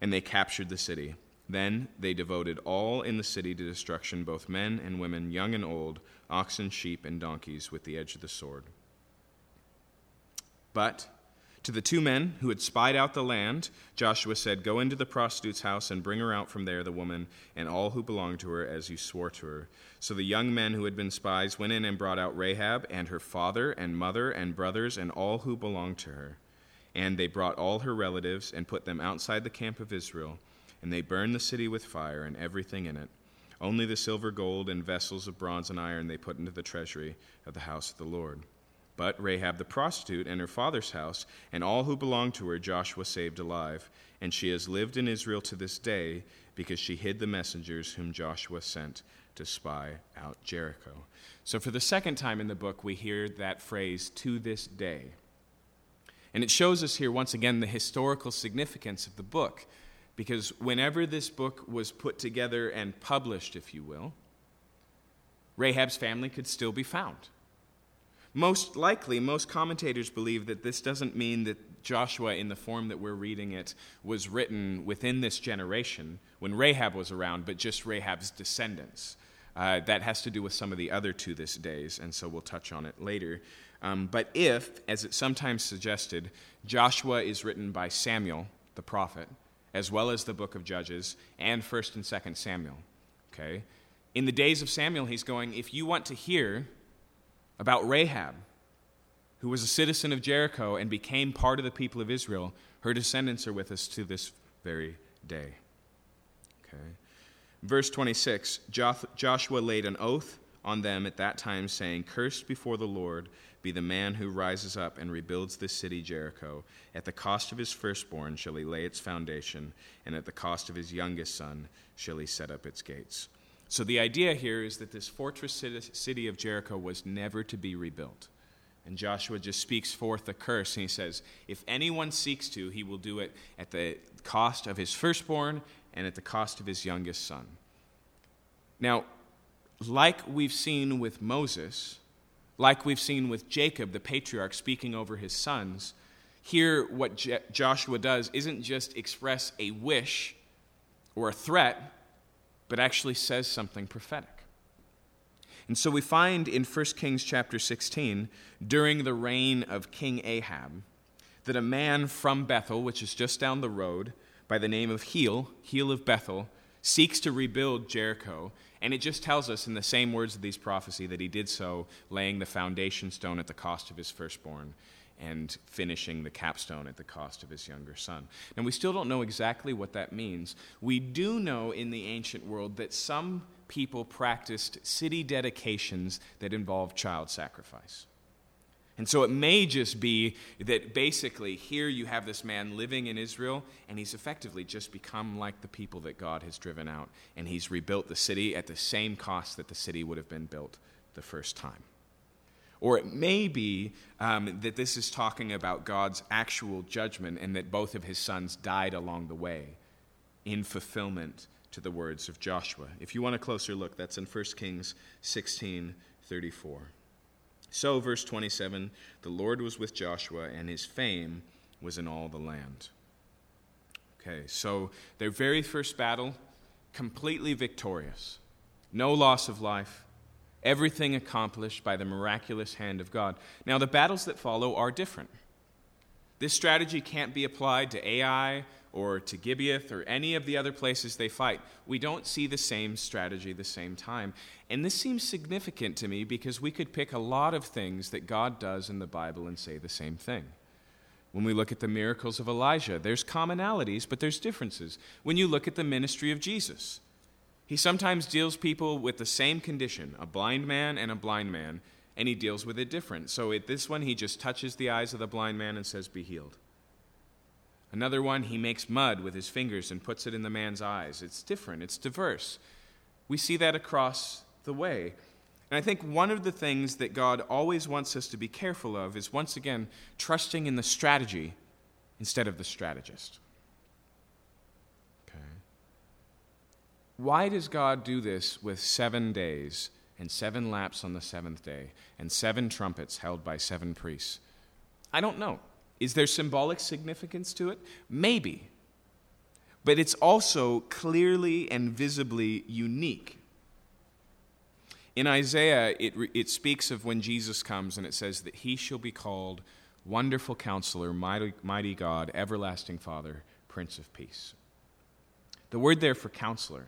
And they captured the city. Then they devoted all in the city to destruction, both men and women, young and old, oxen, sheep, and donkeys, with the edge of the sword. But to the two men who had spied out the land, Joshua said, Go into the prostitute's house and bring her out from there, the woman, and all who belong to her, as you swore to her. So the young men who had been spies went in and brought out Rahab and her father and mother and brothers and all who belonged to her. And they brought all her relatives and put them outside the camp of Israel. And they burned the city with fire and everything in it. Only the silver, gold, and vessels of bronze and iron they put into the treasury of the house of the Lord. But Rahab the prostitute and her father's house, and all who belonged to her, Joshua saved alive. And she has lived in Israel to this day because she hid the messengers whom Joshua sent to spy out Jericho. So, for the second time in the book, we hear that phrase, to this day. And it shows us here, once again, the historical significance of the book. Because whenever this book was put together and published, if you will, Rahab's family could still be found. Most likely, most commentators believe that this doesn't mean that Joshua, in the form that we're reading it, was written within this generation when Rahab was around, but just Rahab's descendants. Uh, that has to do with some of the other to this days, and so we'll touch on it later. Um, but if, as it's sometimes suggested, Joshua is written by Samuel, the prophet, as well as the book of Judges and 1st and 2nd Samuel, okay? In the days of Samuel, he's going, if you want to hear about Rahab, who was a citizen of Jericho and became part of the people of Israel, her descendants are with us to this very day. Okay. Verse 26 Joshua laid an oath on them at that time, saying, Cursed before the Lord be the man who rises up and rebuilds this city Jericho. At the cost of his firstborn shall he lay its foundation, and at the cost of his youngest son shall he set up its gates. So the idea here is that this fortress city of Jericho was never to be rebuilt. And Joshua just speaks forth the curse, and he says, If anyone seeks to, he will do it at the cost of his firstborn and at the cost of his youngest son. Now, like we've seen with Moses, like we've seen with Jacob, the patriarch, speaking over his sons, here what Je- Joshua does isn't just express a wish or a threat, but actually says something prophetic. And so we find in 1 Kings chapter 16, during the reign of King Ahab, that a man from Bethel, which is just down the road, by the name of Hiel, Hiel of Bethel, seeks to rebuild Jericho. And it just tells us in the same words of these prophecy that he did so, laying the foundation stone at the cost of his firstborn and finishing the capstone at the cost of his younger son. And we still don't know exactly what that means. We do know in the ancient world that some people practiced city dedications that involved child sacrifice. And so it may just be that basically here you have this man living in Israel, and he's effectively just become like the people that God has driven out, and he's rebuilt the city at the same cost that the city would have been built the first time. Or it may be um, that this is talking about God's actual judgment and that both of his sons died along the way in fulfillment to the words of Joshua. If you want a closer look, that's in 1 Kings 16 34. So, verse 27 the Lord was with Joshua, and his fame was in all the land. Okay, so their very first battle, completely victorious. No loss of life, everything accomplished by the miraculous hand of God. Now, the battles that follow are different. This strategy can't be applied to Ai or to Gibeath or any of the other places they fight. We don't see the same strategy the same time. And this seems significant to me because we could pick a lot of things that God does in the Bible and say the same thing. When we look at the miracles of Elijah, there's commonalities, but there's differences. When you look at the ministry of Jesus, he sometimes deals people with the same condition, a blind man and a blind man, and he deals with it different. So at this one, he just touches the eyes of the blind man and says, Be healed. Another one, he makes mud with his fingers and puts it in the man's eyes. It's different, it's diverse. We see that across the way. And I think one of the things that God always wants us to be careful of is once again trusting in the strategy instead of the strategist. Why does God do this with seven days and seven laps on the seventh day and seven trumpets held by seven priests? I don't know. Is there symbolic significance to it? Maybe. But it's also clearly and visibly unique. In Isaiah, it, it speaks of when Jesus comes, and it says that he shall be called Wonderful Counselor, Mighty, mighty God, Everlasting Father, Prince of Peace. The word there for counselor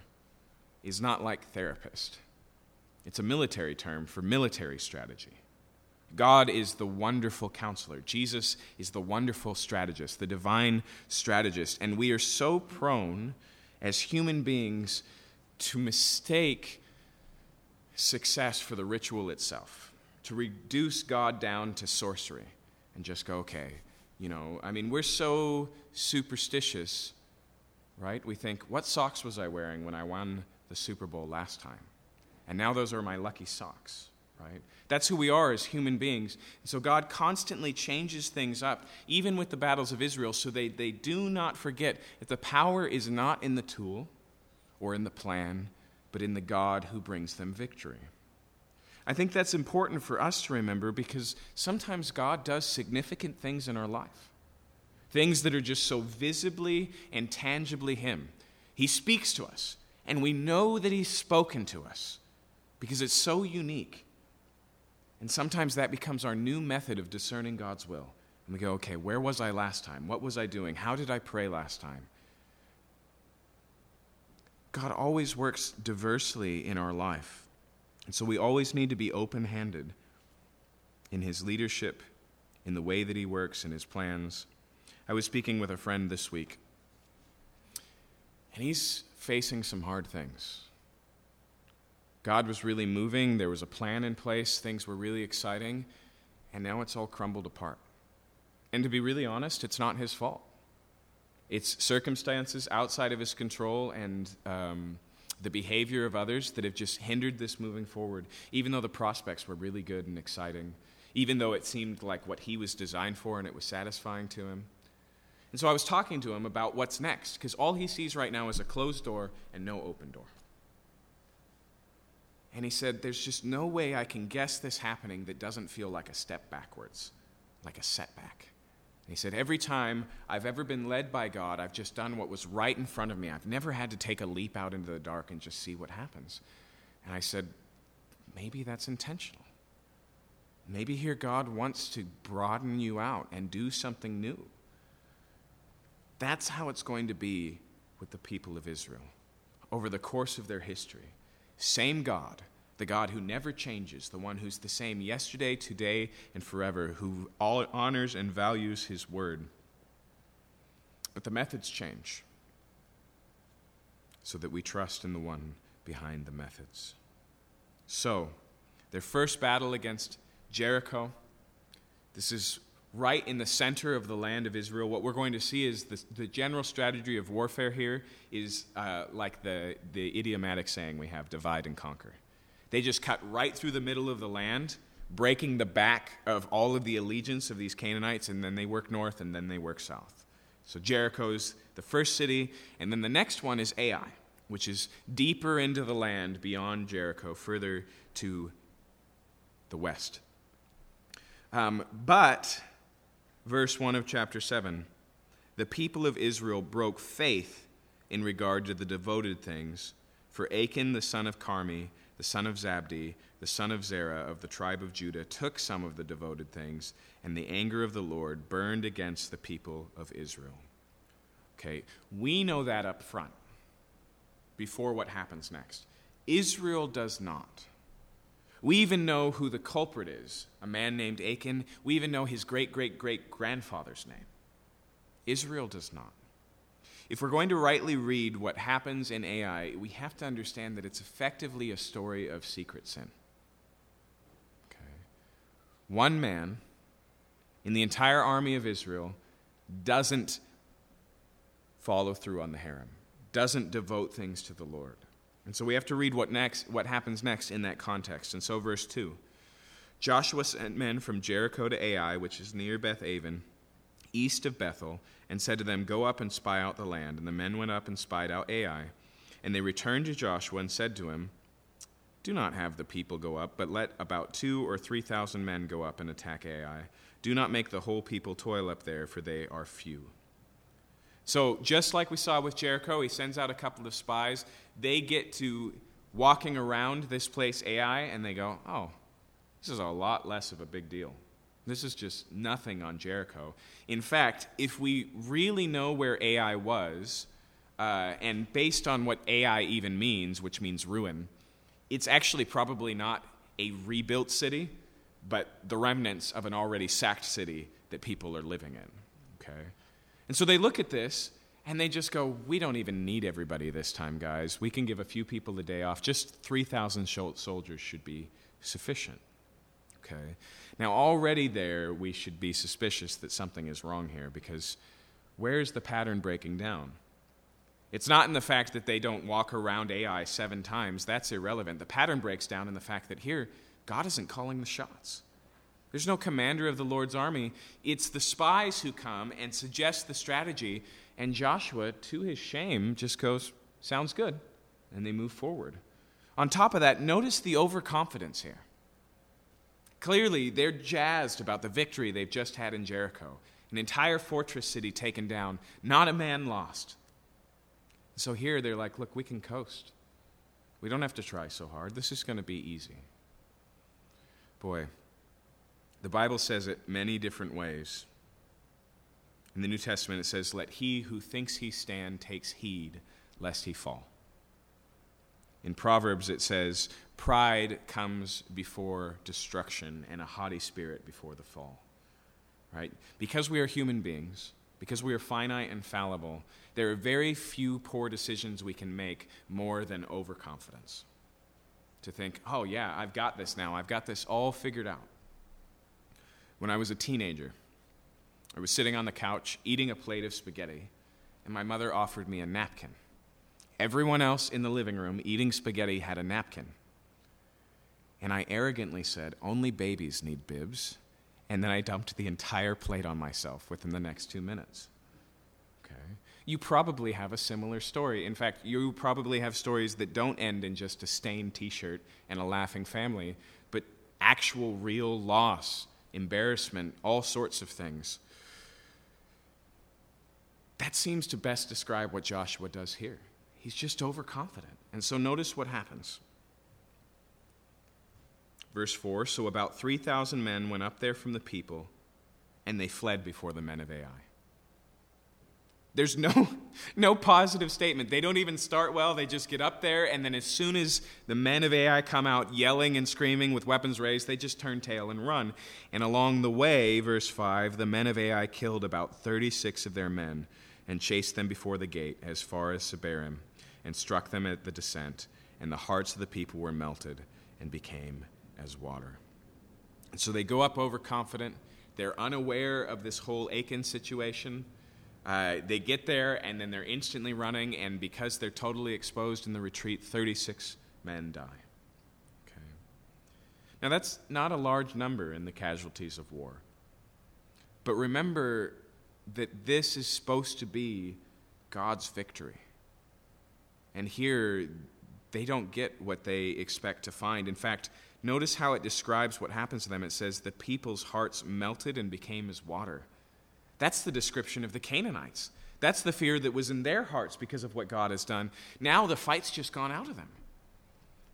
is not like therapist, it's a military term for military strategy. God is the wonderful counselor. Jesus is the wonderful strategist, the divine strategist. And we are so prone as human beings to mistake success for the ritual itself, to reduce God down to sorcery and just go, okay, you know, I mean, we're so superstitious, right? We think, what socks was I wearing when I won the Super Bowl last time? And now those are my lucky socks right? That's who we are as human beings. And so God constantly changes things up, even with the battles of Israel, so they, they do not forget that the power is not in the tool or in the plan, but in the God who brings them victory. I think that's important for us to remember because sometimes God does significant things in our life. Things that are just so visibly and tangibly Him. He speaks to us, and we know that He's spoken to us because it's so unique. And sometimes that becomes our new method of discerning God's will. And we go, okay, where was I last time? What was I doing? How did I pray last time? God always works diversely in our life. And so we always need to be open handed in his leadership in the way that He works and His plans. I was speaking with a friend this week, and he's facing some hard things. God was really moving, there was a plan in place, things were really exciting, and now it's all crumbled apart. And to be really honest, it's not his fault. It's circumstances outside of his control and um, the behavior of others that have just hindered this moving forward, even though the prospects were really good and exciting, even though it seemed like what he was designed for and it was satisfying to him. And so I was talking to him about what's next, because all he sees right now is a closed door and no open door. And he said, There's just no way I can guess this happening that doesn't feel like a step backwards, like a setback. And he said, Every time I've ever been led by God, I've just done what was right in front of me. I've never had to take a leap out into the dark and just see what happens. And I said, Maybe that's intentional. Maybe here God wants to broaden you out and do something new. That's how it's going to be with the people of Israel over the course of their history. Same God, the God who never changes, the one who's the same yesterday, today, and forever, who all honors and values his word. But the methods change so that we trust in the one behind the methods. So, their first battle against Jericho, this is right in the center of the land of Israel. What we're going to see is the, the general strategy of warfare here is uh, like the, the idiomatic saying we have divide and conquer. They just cut right through the middle of the land, breaking the back of all of the allegiance of these Canaanites, and then they work north and then they work south. So Jericho's the first city, and then the next one is Ai, which is deeper into the land beyond Jericho, further to the west. Um, but verse 1 of chapter 7 the people of Israel broke faith in regard to the devoted things, for Achan the son of Carmi, the son of Zabdi, the son of Zerah of the tribe of Judah, took some of the devoted things, and the anger of the Lord burned against the people of Israel. Okay, we know that up front before what happens next. Israel does not. We even know who the culprit is a man named Achan. We even know his great great great grandfather's name. Israel does not. If we're going to rightly read what happens in Ai, we have to understand that it's effectively a story of secret sin. Okay. One man in the entire army of Israel doesn't follow through on the herem, doesn't devote things to the Lord. And so we have to read what next what happens next in that context. And so verse 2. Joshua sent men from Jericho to Ai, which is near Beth Aven, east of Bethel, and said to them, Go up and spy out the land. And the men went up and spied out Ai. And they returned to Joshua and said to him, Do not have the people go up, but let about two or three thousand men go up and attack Ai. Do not make the whole people toil up there, for they are few. So, just like we saw with Jericho, he sends out a couple of spies. They get to walking around this place, Ai, and they go, oh, this is a lot less of a big deal. This is just nothing on Jericho. In fact, if we really know where Ai was, uh, and based on what Ai even means, which means ruin, it's actually probably not a rebuilt city, but the remnants of an already sacked city that people are living in. Okay? And so they look at this and they just go, We don't even need everybody this time, guys. We can give a few people a day off. Just 3,000 soldiers should be sufficient. Okay? Now, already there, we should be suspicious that something is wrong here because where's the pattern breaking down? It's not in the fact that they don't walk around Ai seven times. That's irrelevant. The pattern breaks down in the fact that here, God isn't calling the shots. There's no commander of the Lord's army. It's the spies who come and suggest the strategy, and Joshua, to his shame, just goes, Sounds good. And they move forward. On top of that, notice the overconfidence here. Clearly, they're jazzed about the victory they've just had in Jericho. An entire fortress city taken down, not a man lost. So here they're like, look, we can coast. We don't have to try so hard. This is going to be easy. Boy, the Bible says it many different ways. In the New Testament, it says, Let he who thinks he stand takes heed lest he fall. In Proverbs, it says, Pride comes before destruction, and a haughty spirit before the fall. right? Because we are human beings, because we are finite and fallible, there are very few poor decisions we can make more than overconfidence. To think, oh, yeah, I've got this now, I've got this all figured out. When I was a teenager, I was sitting on the couch eating a plate of spaghetti, and my mother offered me a napkin. Everyone else in the living room eating spaghetti had a napkin. And I arrogantly said, Only babies need bibs. And then I dumped the entire plate on myself within the next two minutes. Okay. You probably have a similar story. In fact, you probably have stories that don't end in just a stained t shirt and a laughing family, but actual real loss, embarrassment, all sorts of things. That seems to best describe what Joshua does here. He's just overconfident. And so notice what happens. Verse 4 So about 3,000 men went up there from the people, and they fled before the men of Ai. There's no, no positive statement. They don't even start well. They just get up there, and then as soon as the men of Ai come out yelling and screaming with weapons raised, they just turn tail and run. And along the way, verse 5, the men of Ai killed about 36 of their men and chased them before the gate as far as Shebarim and struck them at the descent, and the hearts of the people were melted and became as water. And so they go up overconfident. They're unaware of this whole Achan situation. Uh, they get there and then they're instantly running, and because they're totally exposed in the retreat, 36 men die. Okay. Now, that's not a large number in the casualties of war. But remember that this is supposed to be God's victory. And here, they don't get what they expect to find. In fact, Notice how it describes what happens to them. It says, The people's hearts melted and became as water. That's the description of the Canaanites. That's the fear that was in their hearts because of what God has done. Now the fight's just gone out of them.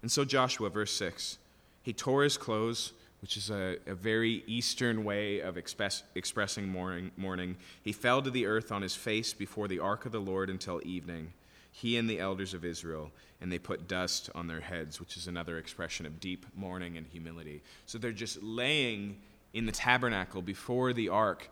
And so, Joshua, verse 6, he tore his clothes, which is a, a very Eastern way of express, expressing mourning, mourning. He fell to the earth on his face before the ark of the Lord until evening he and the elders of Israel, and they put dust on their heads, which is another expression of deep mourning and humility. So they're just laying in the tabernacle before the ark.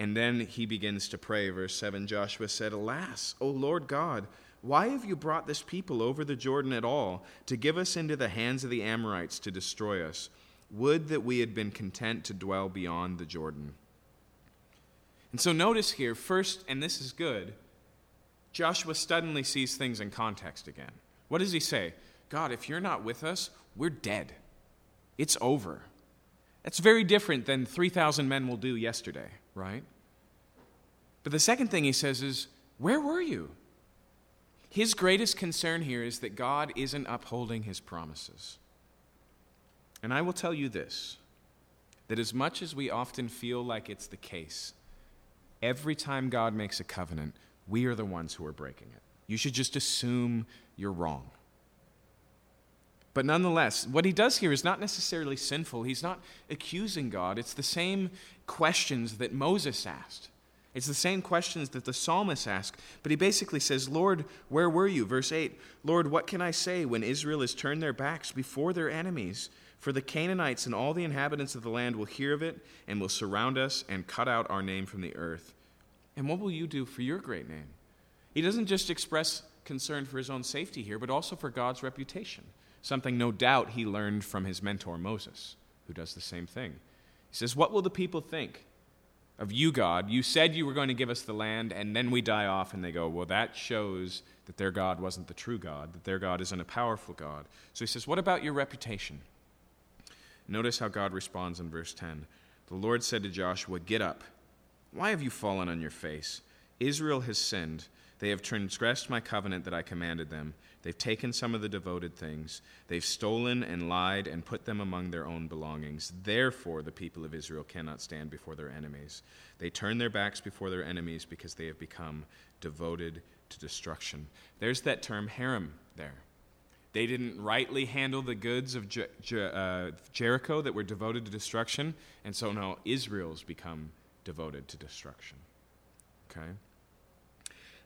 And then he begins to pray. Verse 7 Joshua said, Alas, O Lord God, why have you brought this people over the Jordan at all to give us into the hands of the Amorites to destroy us? Would that we had been content to dwell beyond the Jordan. And so notice here, first, and this is good Joshua suddenly sees things in context again. What does he say? God, if you're not with us, we're dead. It's over. That's very different than 3,000 men will do yesterday, right? But the second thing he says is, Where were you? His greatest concern here is that God isn't upholding his promises. And I will tell you this that as much as we often feel like it's the case, every time God makes a covenant, we are the ones who are breaking it. You should just assume you're wrong. But nonetheless, what he does here is not necessarily sinful. He's not accusing God. It's the same questions that Moses asked. It's the same questions that the psalmist asked. But he basically says, Lord, where were you? Verse 8 Lord, what can I say when Israel has turned their backs before their enemies? For the Canaanites and all the inhabitants of the land will hear of it and will surround us and cut out our name from the earth. And what will you do for your great name? He doesn't just express concern for his own safety here, but also for God's reputation, something no doubt he learned from his mentor Moses, who does the same thing. He says, What will the people think of you, God? You said you were going to give us the land, and then we die off, and they go, Well, that shows that their God wasn't the true God, that their God isn't a powerful God. So he says, What about your reputation? Notice how God responds in verse 10. The Lord said to Joshua, Get up why have you fallen on your face? Israel has sinned. They have transgressed my covenant that I commanded them. They've taken some of the devoted things. They've stolen and lied and put them among their own belongings. Therefore, the people of Israel cannot stand before their enemies. They turn their backs before their enemies because they have become devoted to destruction. There's that term herem there. They didn't rightly handle the goods of uh, Jericho that were devoted to destruction, and so now Israel's become devoted to destruction. Okay?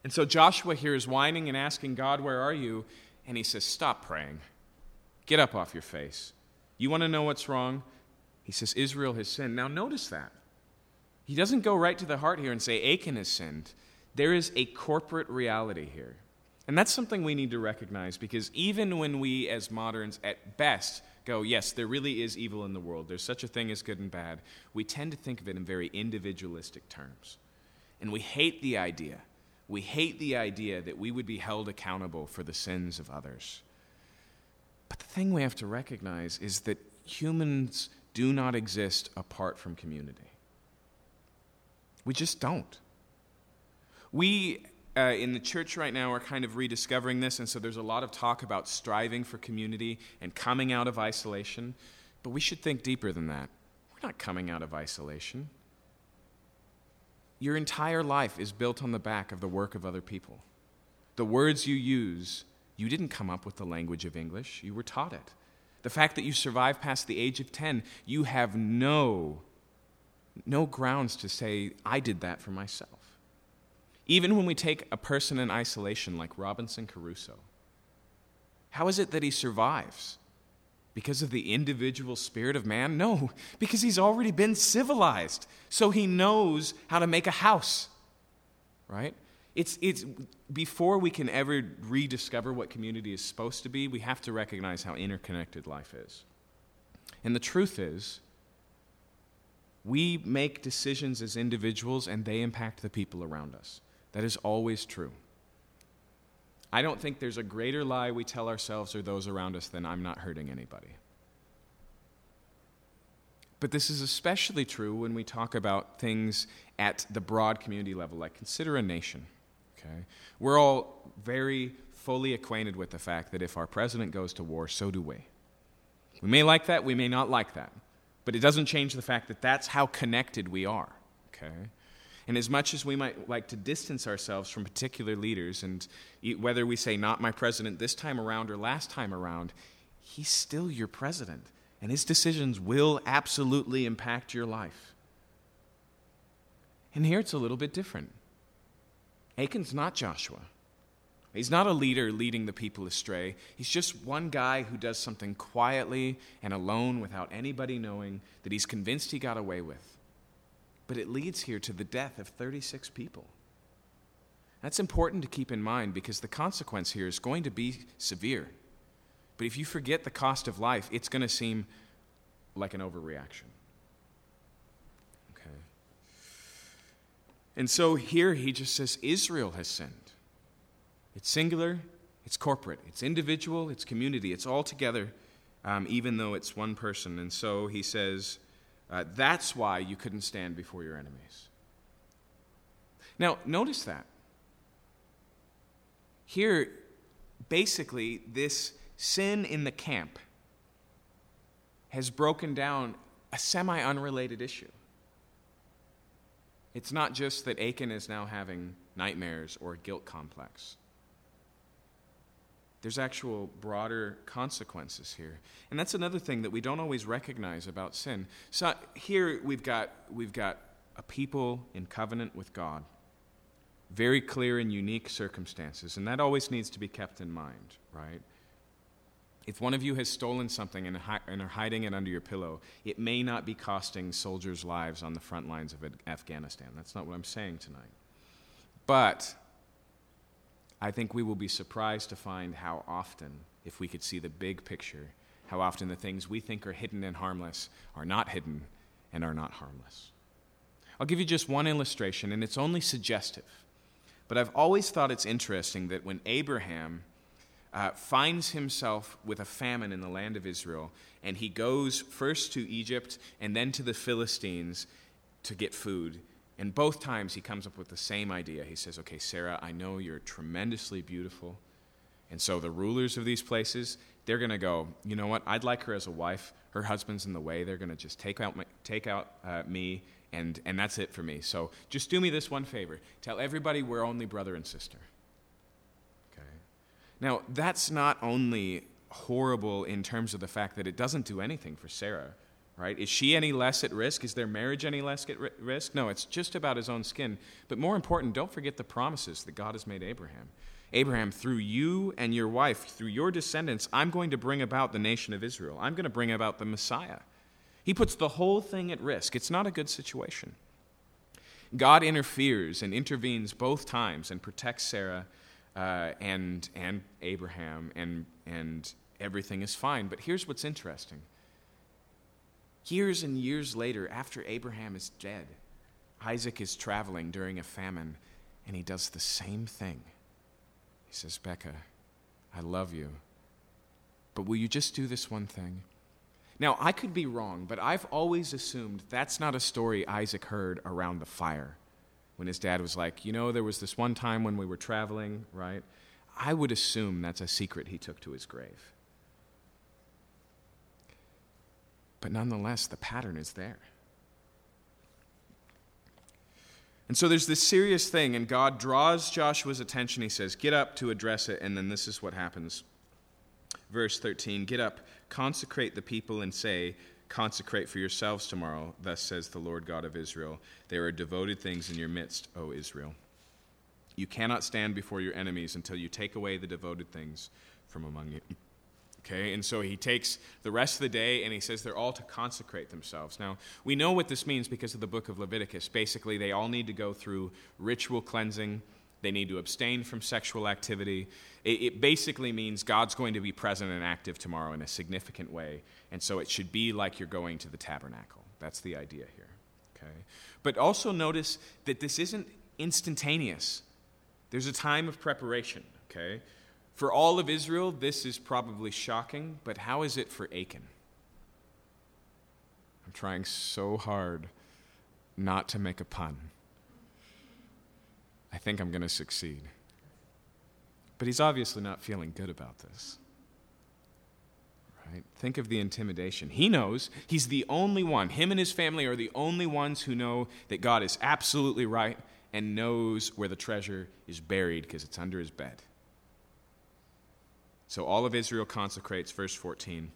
And so Joshua here is whining and asking God, Where are you? And he says, Stop praying. Get up off your face. You want to know what's wrong? He says, Israel has sinned. Now, notice that. He doesn't go right to the heart here and say Achan has sinned. There is a corporate reality here. And that's something we need to recognize because even when we, as moderns, at best, go, yes, there really is evil in the world, there's such a thing as good and bad, we tend to think of it in very individualistic terms. And we hate the idea. We hate the idea that we would be held accountable for the sins of others. But the thing we have to recognize is that humans do not exist apart from community. We just don't. We uh, in the church right now are kind of rediscovering this, and so there's a lot of talk about striving for community and coming out of isolation. But we should think deeper than that. We're not coming out of isolation. Your entire life is built on the back of the work of other people. The words you use, you didn't come up with the language of English, you were taught it. The fact that you survived past the age of 10, you have no, no grounds to say, I did that for myself. Even when we take a person in isolation like Robinson Crusoe, how is it that he survives? Because of the individual spirit of man? No, because he's already been civilized. So he knows how to make a house. Right? It's, it's before we can ever rediscover what community is supposed to be, we have to recognize how interconnected life is. And the truth is, we make decisions as individuals and they impact the people around us. That is always true. I don't think there's a greater lie we tell ourselves or those around us than I'm not hurting anybody. But this is especially true when we talk about things at the broad community level, like consider a nation. Okay? We're all very fully acquainted with the fact that if our president goes to war, so do we. We may like that, we may not like that, but it doesn't change the fact that that's how connected we are. Okay? And as much as we might like to distance ourselves from particular leaders, and whether we say, not my president this time around or last time around, he's still your president. And his decisions will absolutely impact your life. And here it's a little bit different. Achan's not Joshua. He's not a leader leading the people astray. He's just one guy who does something quietly and alone without anybody knowing that he's convinced he got away with. But it leads here to the death of 36 people. That's important to keep in mind because the consequence here is going to be severe. But if you forget the cost of life, it's going to seem like an overreaction. Okay. And so here he just says Israel has sinned. It's singular, it's corporate, it's individual, it's community, it's all together, um, even though it's one person. And so he says, uh, that's why you couldn't stand before your enemies. Now, notice that. Here, basically, this sin in the camp has broken down a semi unrelated issue. It's not just that Achan is now having nightmares or a guilt complex there's actual broader consequences here. And that's another thing that we don't always recognize about sin. So here we've got, we've got a people in covenant with God, very clear and unique circumstances, and that always needs to be kept in mind, right? If one of you has stolen something and, hi- and are hiding it under your pillow, it may not be costing soldiers' lives on the front lines of Afghanistan. That's not what I'm saying tonight. But I think we will be surprised to find how often, if we could see the big picture, how often the things we think are hidden and harmless are not hidden and are not harmless. I'll give you just one illustration, and it's only suggestive. But I've always thought it's interesting that when Abraham uh, finds himself with a famine in the land of Israel, and he goes first to Egypt and then to the Philistines to get food, and both times he comes up with the same idea. He says, Okay, Sarah, I know you're tremendously beautiful. And so the rulers of these places, they're going to go, You know what? I'd like her as a wife. Her husband's in the way. They're going to just take out, my, take out uh, me, and, and that's it for me. So just do me this one favor tell everybody we're only brother and sister. Okay? Now, that's not only horrible in terms of the fact that it doesn't do anything for Sarah right? Is she any less at risk? Is their marriage any less at risk? No, it's just about his own skin. But more important, don't forget the promises that God has made Abraham. Abraham, through you and your wife, through your descendants, I'm going to bring about the nation of Israel. I'm going to bring about the Messiah. He puts the whole thing at risk. It's not a good situation. God interferes and intervenes both times and protects Sarah uh, and, and Abraham, and, and everything is fine. But here's what's interesting years and years later, after Abraham is dead, Isaac is traveling during a famine, and he does the same thing. He says, Becca, I love you, but will you just do this one thing? Now, I could be wrong, but I've always assumed that's not a story Isaac heard around the fire when his dad was like, You know, there was this one time when we were traveling, right? I would assume that's a secret he took to his grave. But nonetheless, the pattern is there. And so there's this serious thing, and God draws Joshua's attention. He says, Get up to address it, and then this is what happens. Verse 13 Get up, consecrate the people, and say, Consecrate for yourselves tomorrow, thus says the Lord God of Israel. There are devoted things in your midst, O Israel. You cannot stand before your enemies until you take away the devoted things from among you. Okay, and so he takes the rest of the day and he says they're all to consecrate themselves. Now, we know what this means because of the book of Leviticus. Basically, they all need to go through ritual cleansing, they need to abstain from sexual activity. It, it basically means God's going to be present and active tomorrow in a significant way, and so it should be like you're going to the tabernacle. That's the idea here. Okay? But also notice that this isn't instantaneous, there's a time of preparation. Okay? For all of Israel, this is probably shocking, but how is it for Achan? I'm trying so hard not to make a pun. I think I'm going to succeed. But he's obviously not feeling good about this. Right? Think of the intimidation. He knows he's the only one, him and his family are the only ones who know that God is absolutely right and knows where the treasure is buried because it's under his bed. So all of Israel consecrates, verse 14.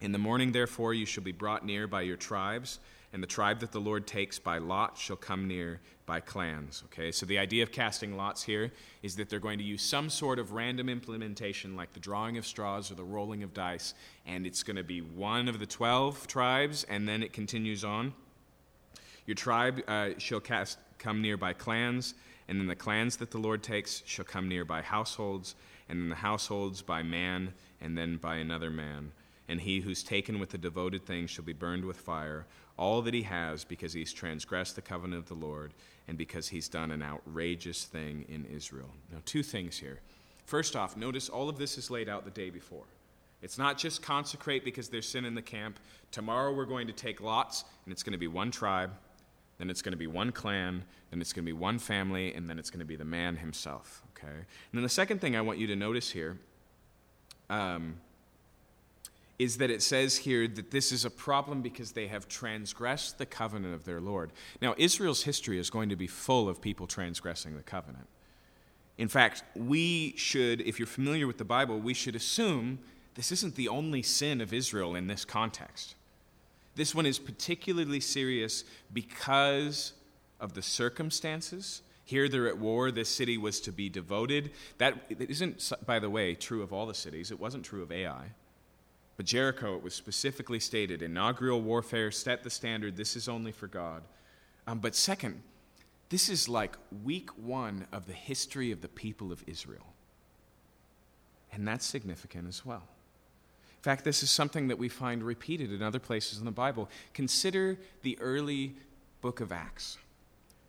In the morning, therefore, you shall be brought near by your tribes, and the tribe that the Lord takes by lot shall come near by clans. Okay, so the idea of casting lots here is that they're going to use some sort of random implementation, like the drawing of straws or the rolling of dice, and it's going to be one of the 12 tribes, and then it continues on. Your tribe uh, shall cast, come near by clans, and then the clans that the Lord takes shall come near by households and in the households by man, and then by another man. And he who's taken with the devoted thing shall be burned with fire, all that he has, because he's transgressed the covenant of the Lord, and because he's done an outrageous thing in Israel. Now, two things here. First off, notice all of this is laid out the day before. It's not just consecrate because there's sin in the camp. Tomorrow we're going to take lots, and it's going to be one tribe, then it's going to be one clan, then it's going to be one family, and then it's going to be the man himself. Okay? And then the second thing I want you to notice here um, is that it says here that this is a problem because they have transgressed the covenant of their Lord. Now, Israel's history is going to be full of people transgressing the covenant. In fact, we should, if you're familiar with the Bible, we should assume this isn't the only sin of Israel in this context. This one is particularly serious because of the circumstances. Here they're at war. This city was to be devoted. That isn't, by the way, true of all the cities. It wasn't true of Ai. But Jericho, it was specifically stated inaugural warfare, set the standard. This is only for God. Um, but second, this is like week one of the history of the people of Israel. And that's significant as well In fact, this is something that we find repeated in other places in the Bible. Consider the early book of Acts.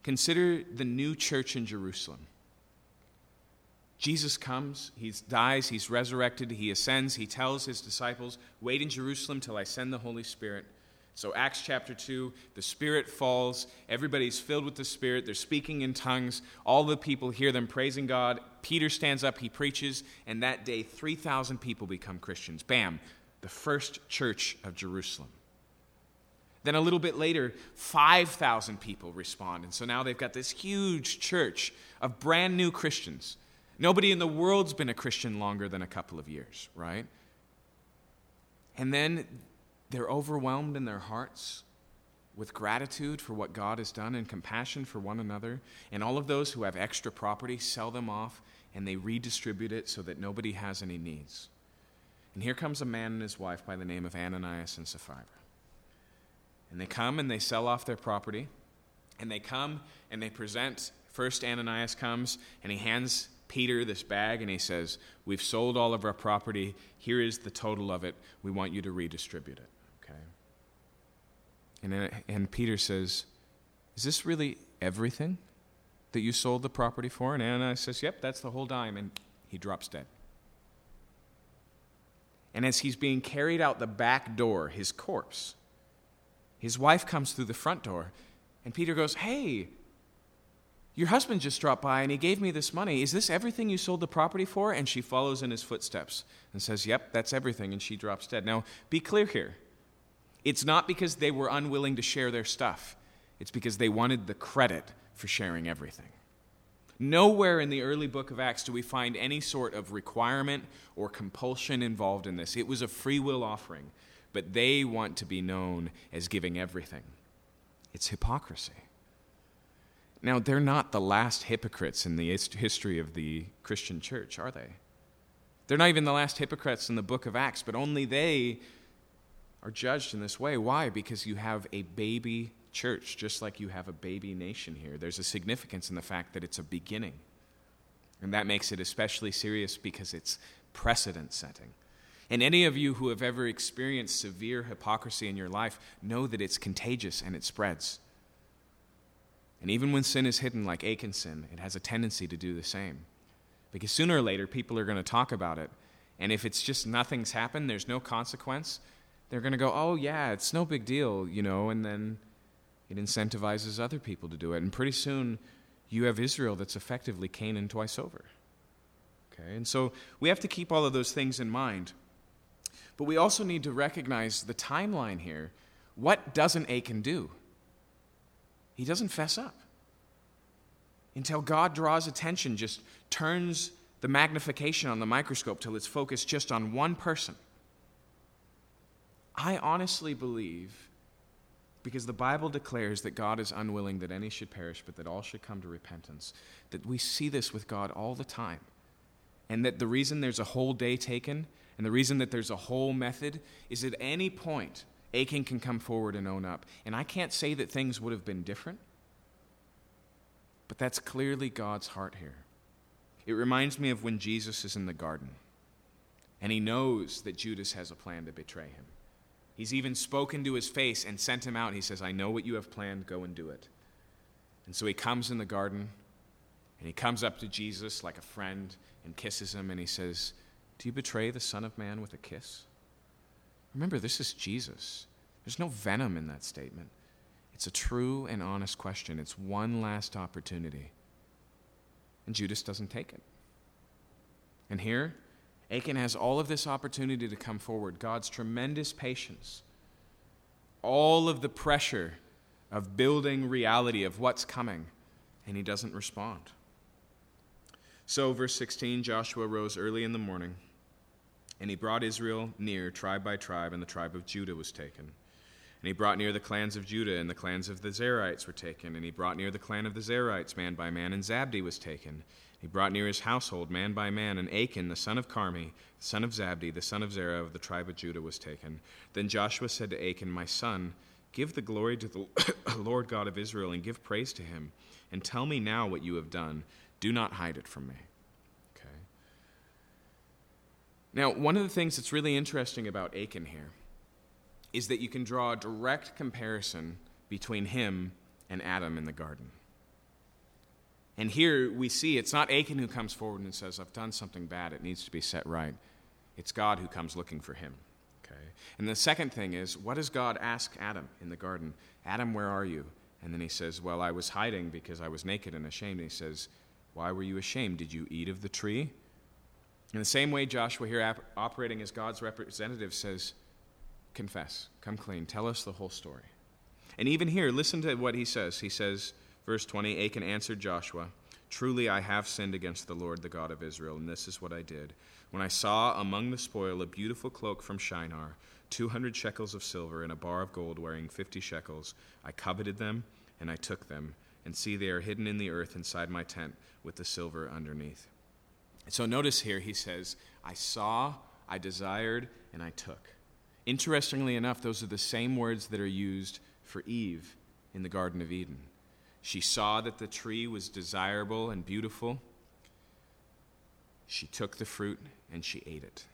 Consider the new church in Jerusalem. Jesus comes, he dies, he's resurrected, he ascends, he tells his disciples, Wait in Jerusalem till I send the Holy Spirit. So, Acts chapter 2, the Spirit falls. Everybody's filled with the Spirit. They're speaking in tongues. All the people hear them praising God. Peter stands up, he preaches, and that day, 3,000 people become Christians. Bam, the first church of Jerusalem. Then a little bit later, 5,000 people respond. And so now they've got this huge church of brand new Christians. Nobody in the world's been a Christian longer than a couple of years, right? And then they're overwhelmed in their hearts with gratitude for what God has done and compassion for one another. And all of those who have extra property sell them off and they redistribute it so that nobody has any needs. And here comes a man and his wife by the name of Ananias and Sapphira. And they come and they sell off their property And they come and they present. First, Ananias comes and he hands Peter this bag and he says, We've sold all of our property. Here is the total of it. We want you to redistribute it. Okay? And, and Peter says, Is this really everything that you sold the property for? And Ananias says, Yep, that's the whole dime. And he drops dead. And as he's being carried out the back door, his corpse, his wife comes through the front door, and Peter goes, Hey, your husband just dropped by and he gave me this money. Is this everything you sold the property for? And she follows in his footsteps and says, Yep, that's everything. And she drops dead. Now, be clear here. It's not because they were unwilling to share their stuff, it's because they wanted the credit for sharing everything. Nowhere in the early book of Acts do we find any sort of requirement or compulsion involved in this. It was a free will offering, but they want to be known as giving everything. It's hypocrisy. Now, they're not the last hypocrites in the history of the Christian church, are they? They're not even the last hypocrites in the book of Acts, but only they are judged in this way. Why? Because you have a baby church, just like you have a baby nation here. There's a significance in the fact that it's a beginning. And that makes it especially serious because it's precedent setting. And any of you who have ever experienced severe hypocrisy in your life know that it's contagious and it spreads. And even when sin is hidden like Achan's sin, it has a tendency to do the same. Because sooner or later, people are going to talk about it. And if it's just nothing's happened, there's no consequence, they're going to go, oh, yeah, it's no big deal, you know, and then it incentivizes other people to do it. And pretty soon, you have Israel that's effectively Canaan twice over. Okay? And so we have to keep all of those things in mind. But we also need to recognize the timeline here. What doesn't Achan do? He doesn't fess up until God draws attention, just turns the magnification on the microscope till it's focused just on one person. I honestly believe, because the Bible declares that God is unwilling that any should perish, but that all should come to repentance, that we see this with God all the time. And that the reason there's a whole day taken and the reason that there's a whole method is at any point Achan can come forward and own up. And I can't say that things would have been different, but that's clearly God's heart here. It reminds me of when Jesus is in the garden and he knows that Judas has a plan to betray him. He's even spoken to his face and sent him out. He says, I know what you have planned, go and do it. And so he comes in the garden and he comes up to Jesus like a friend and kisses him and he says, Do you betray the Son of Man with a kiss? Remember, this is Jesus. There's no venom in that statement. It's a true and honest question. It's one last opportunity. And Judas doesn't take it. And here, Achan has all of this opportunity to come forward God's tremendous patience, all of the pressure of building reality of what's coming, and he doesn't respond. So, verse 16 Joshua rose early in the morning and he brought Israel near, tribe by tribe, and the tribe of Judah was taken. And he brought near the clans of Judah, and the clans of the Zerahites were taken. And he brought near the clan of the Zerahites, man by man, and Zabdi was taken. He brought near his household, man by man, and Achan, the son of Carmi, the son of Zabdi, the son of Zerah of the tribe of Judah, was taken. Then Joshua said to Achan, My son, give the glory to the Lord God of Israel, and give praise to him. And tell me now what you have done. Do not hide it from me. Now, one of the things that's really interesting about Achan here is that you can draw a direct comparison between him and Adam in the garden. And here we see it's not Achan who comes forward and says, I've done something bad, it needs to be set right. It's God who comes looking for him. Okay? And the second thing is, what does God ask Adam in the garden? Adam, where are you? And then he says, Well, I was hiding because I was naked and ashamed. And he says, Why were you ashamed? Did you eat of the tree? In the same way, Joshua, here operating as God's representative, says, Confess, come clean, tell us the whole story. And even here, listen to what he says. He says, verse 20 Achan answered Joshua, Truly I have sinned against the Lord, the God of Israel, and this is what I did. When I saw among the spoil a beautiful cloak from Shinar, 200 shekels of silver, and a bar of gold weighing 50 shekels, I coveted them, and I took them. And see, they are hidden in the earth inside my tent, with the silver underneath. So notice here he says, I saw, I desired, and I took. Interestingly enough, those are the same words that are used for Eve in the Garden of Eden. She saw that the tree was desirable and beautiful. She took the fruit and she ate it.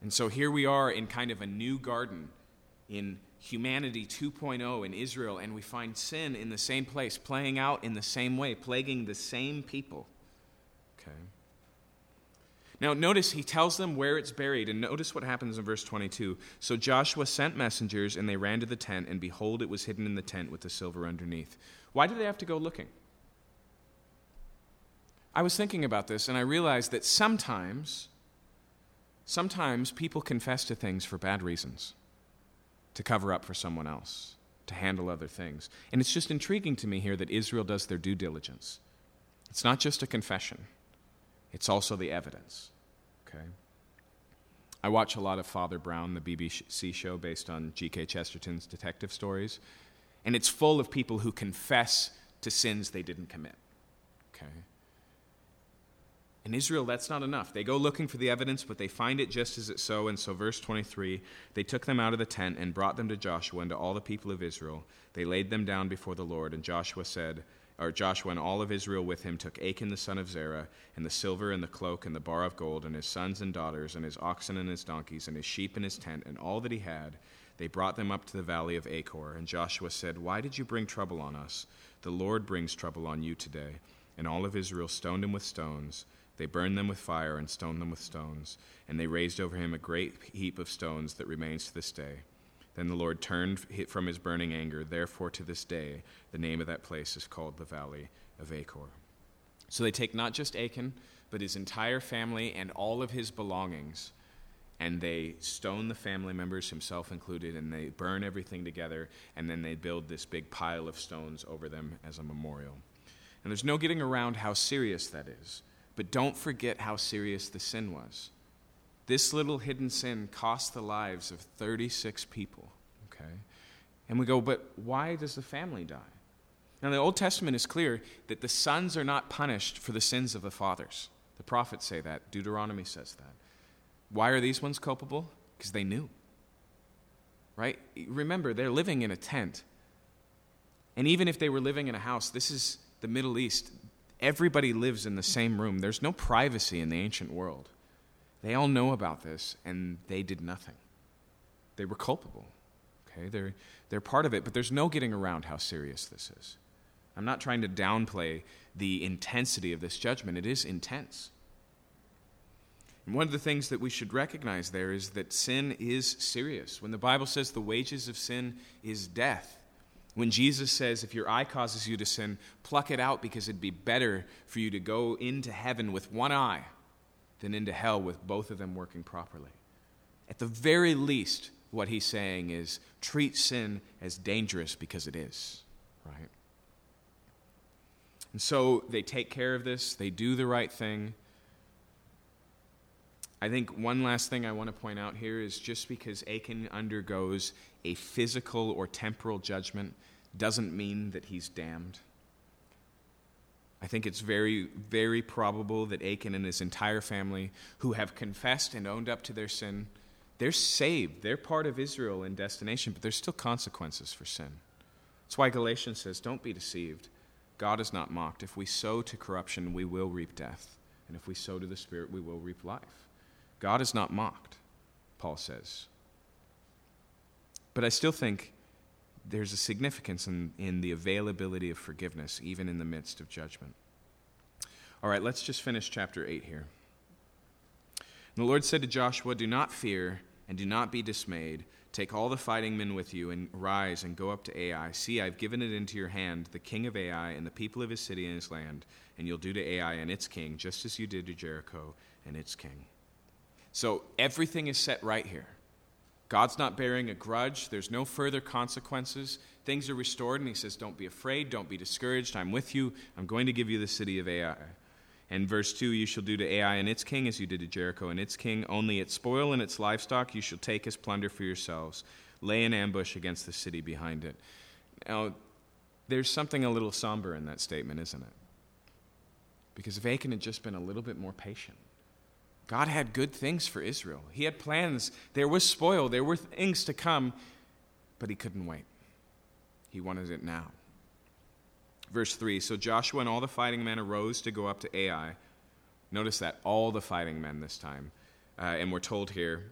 And so here we are in kind of a new garden in humanity 2.0 in Israel, and we find sin in the same place, playing out in the same way, plaguing the same people. Okay. Now, notice he tells them where it's buried, and notice what happens in verse 22. So Joshua sent messengers, and they ran to the tent, and behold, it was hidden in the tent with the silver underneath. Why do they have to go looking? I was thinking about this, and I realized that sometimes, sometimes people confess to things for bad reasons to cover up for someone else, to handle other things. And it's just intriguing to me here that Israel does their due diligence. It's not just a confession, it's also the evidence. Okay? I watch a lot of Father Brown, the BBC show based on G.K. Chesterton's detective stories, and it's full of people who confess to sins they didn't commit. Okay? In Israel, that's not enough. They go looking for the evidence, but they find it just as it's so. And so, verse 23 they took them out of the tent and brought them to Joshua and to all the people of Israel. They laid them down before the Lord. And Joshua said, or Joshua and all of Israel with him took Achan the son of Zerah, and the silver and the cloak and the bar of gold, and his sons and daughters, and his oxen and his donkeys, and his sheep and his tent, and all that he had. They brought them up to the valley of Achor. And Joshua said, Why did you bring trouble on us? The Lord brings trouble on you today. And all of Israel stoned him with stones. They burned them with fire and stoned them with stones, and they raised over him a great heap of stones that remains to this day. Then the Lord turned from his burning anger. Therefore, to this day, the name of that place is called the Valley of Achor. So they take not just Achan, but his entire family and all of his belongings, and they stone the family members, himself included, and they burn everything together, and then they build this big pile of stones over them as a memorial. And there's no getting around how serious that is. But don't forget how serious the sin was. This little hidden sin cost the lives of 36 people. Okay? And we go, but why does the family die? Now, the Old Testament is clear that the sons are not punished for the sins of the fathers. The prophets say that. Deuteronomy says that. Why are these ones culpable? Because they knew. Right? Remember, they're living in a tent. And even if they were living in a house, this is the Middle East. Everybody lives in the same room. There's no privacy in the ancient world. They all know about this, and they did nothing. They were culpable. Okay, they're, they're part of it, but there's no getting around how serious this is. I'm not trying to downplay the intensity of this judgment, it is intense. And one of the things that we should recognize there is that sin is serious. When the Bible says the wages of sin is death, when Jesus says, if your eye causes you to sin, pluck it out because it'd be better for you to go into heaven with one eye than into hell with both of them working properly. At the very least, what he's saying is treat sin as dangerous because it is, right? And so they take care of this, they do the right thing. I think one last thing I want to point out here is just because Achan undergoes a physical or temporal judgment doesn't mean that he's damned. I think it's very, very probable that Achan and his entire family, who have confessed and owned up to their sin, they're saved. They're part of Israel in destination, but there's still consequences for sin. That's why Galatians says, Don't be deceived. God is not mocked. If we sow to corruption, we will reap death. And if we sow to the Spirit, we will reap life. God is not mocked, Paul says. But I still think there's a significance in, in the availability of forgiveness, even in the midst of judgment. All right, let's just finish chapter 8 here. And the Lord said to Joshua, Do not fear and do not be dismayed. Take all the fighting men with you and rise and go up to Ai. See, I've given it into your hand, the king of Ai and the people of his city and his land, and you'll do to Ai and its king just as you did to Jericho and its king. So everything is set right here. God's not bearing a grudge. There's no further consequences. Things are restored, and he says, Don't be afraid. Don't be discouraged. I'm with you. I'm going to give you the city of Ai. And verse 2 You shall do to Ai and its king as you did to Jericho and its king. Only its spoil and its livestock you shall take as plunder for yourselves. Lay an ambush against the city behind it. Now, there's something a little somber in that statement, isn't it? Because if Achan had just been a little bit more patient, God had good things for Israel. He had plans. There was spoil, there were things to come, but he couldn't wait. He wanted it now. Verse 3 So Joshua and all the fighting men arose to go up to Ai. Notice that, all the fighting men this time. Uh, and we're told here,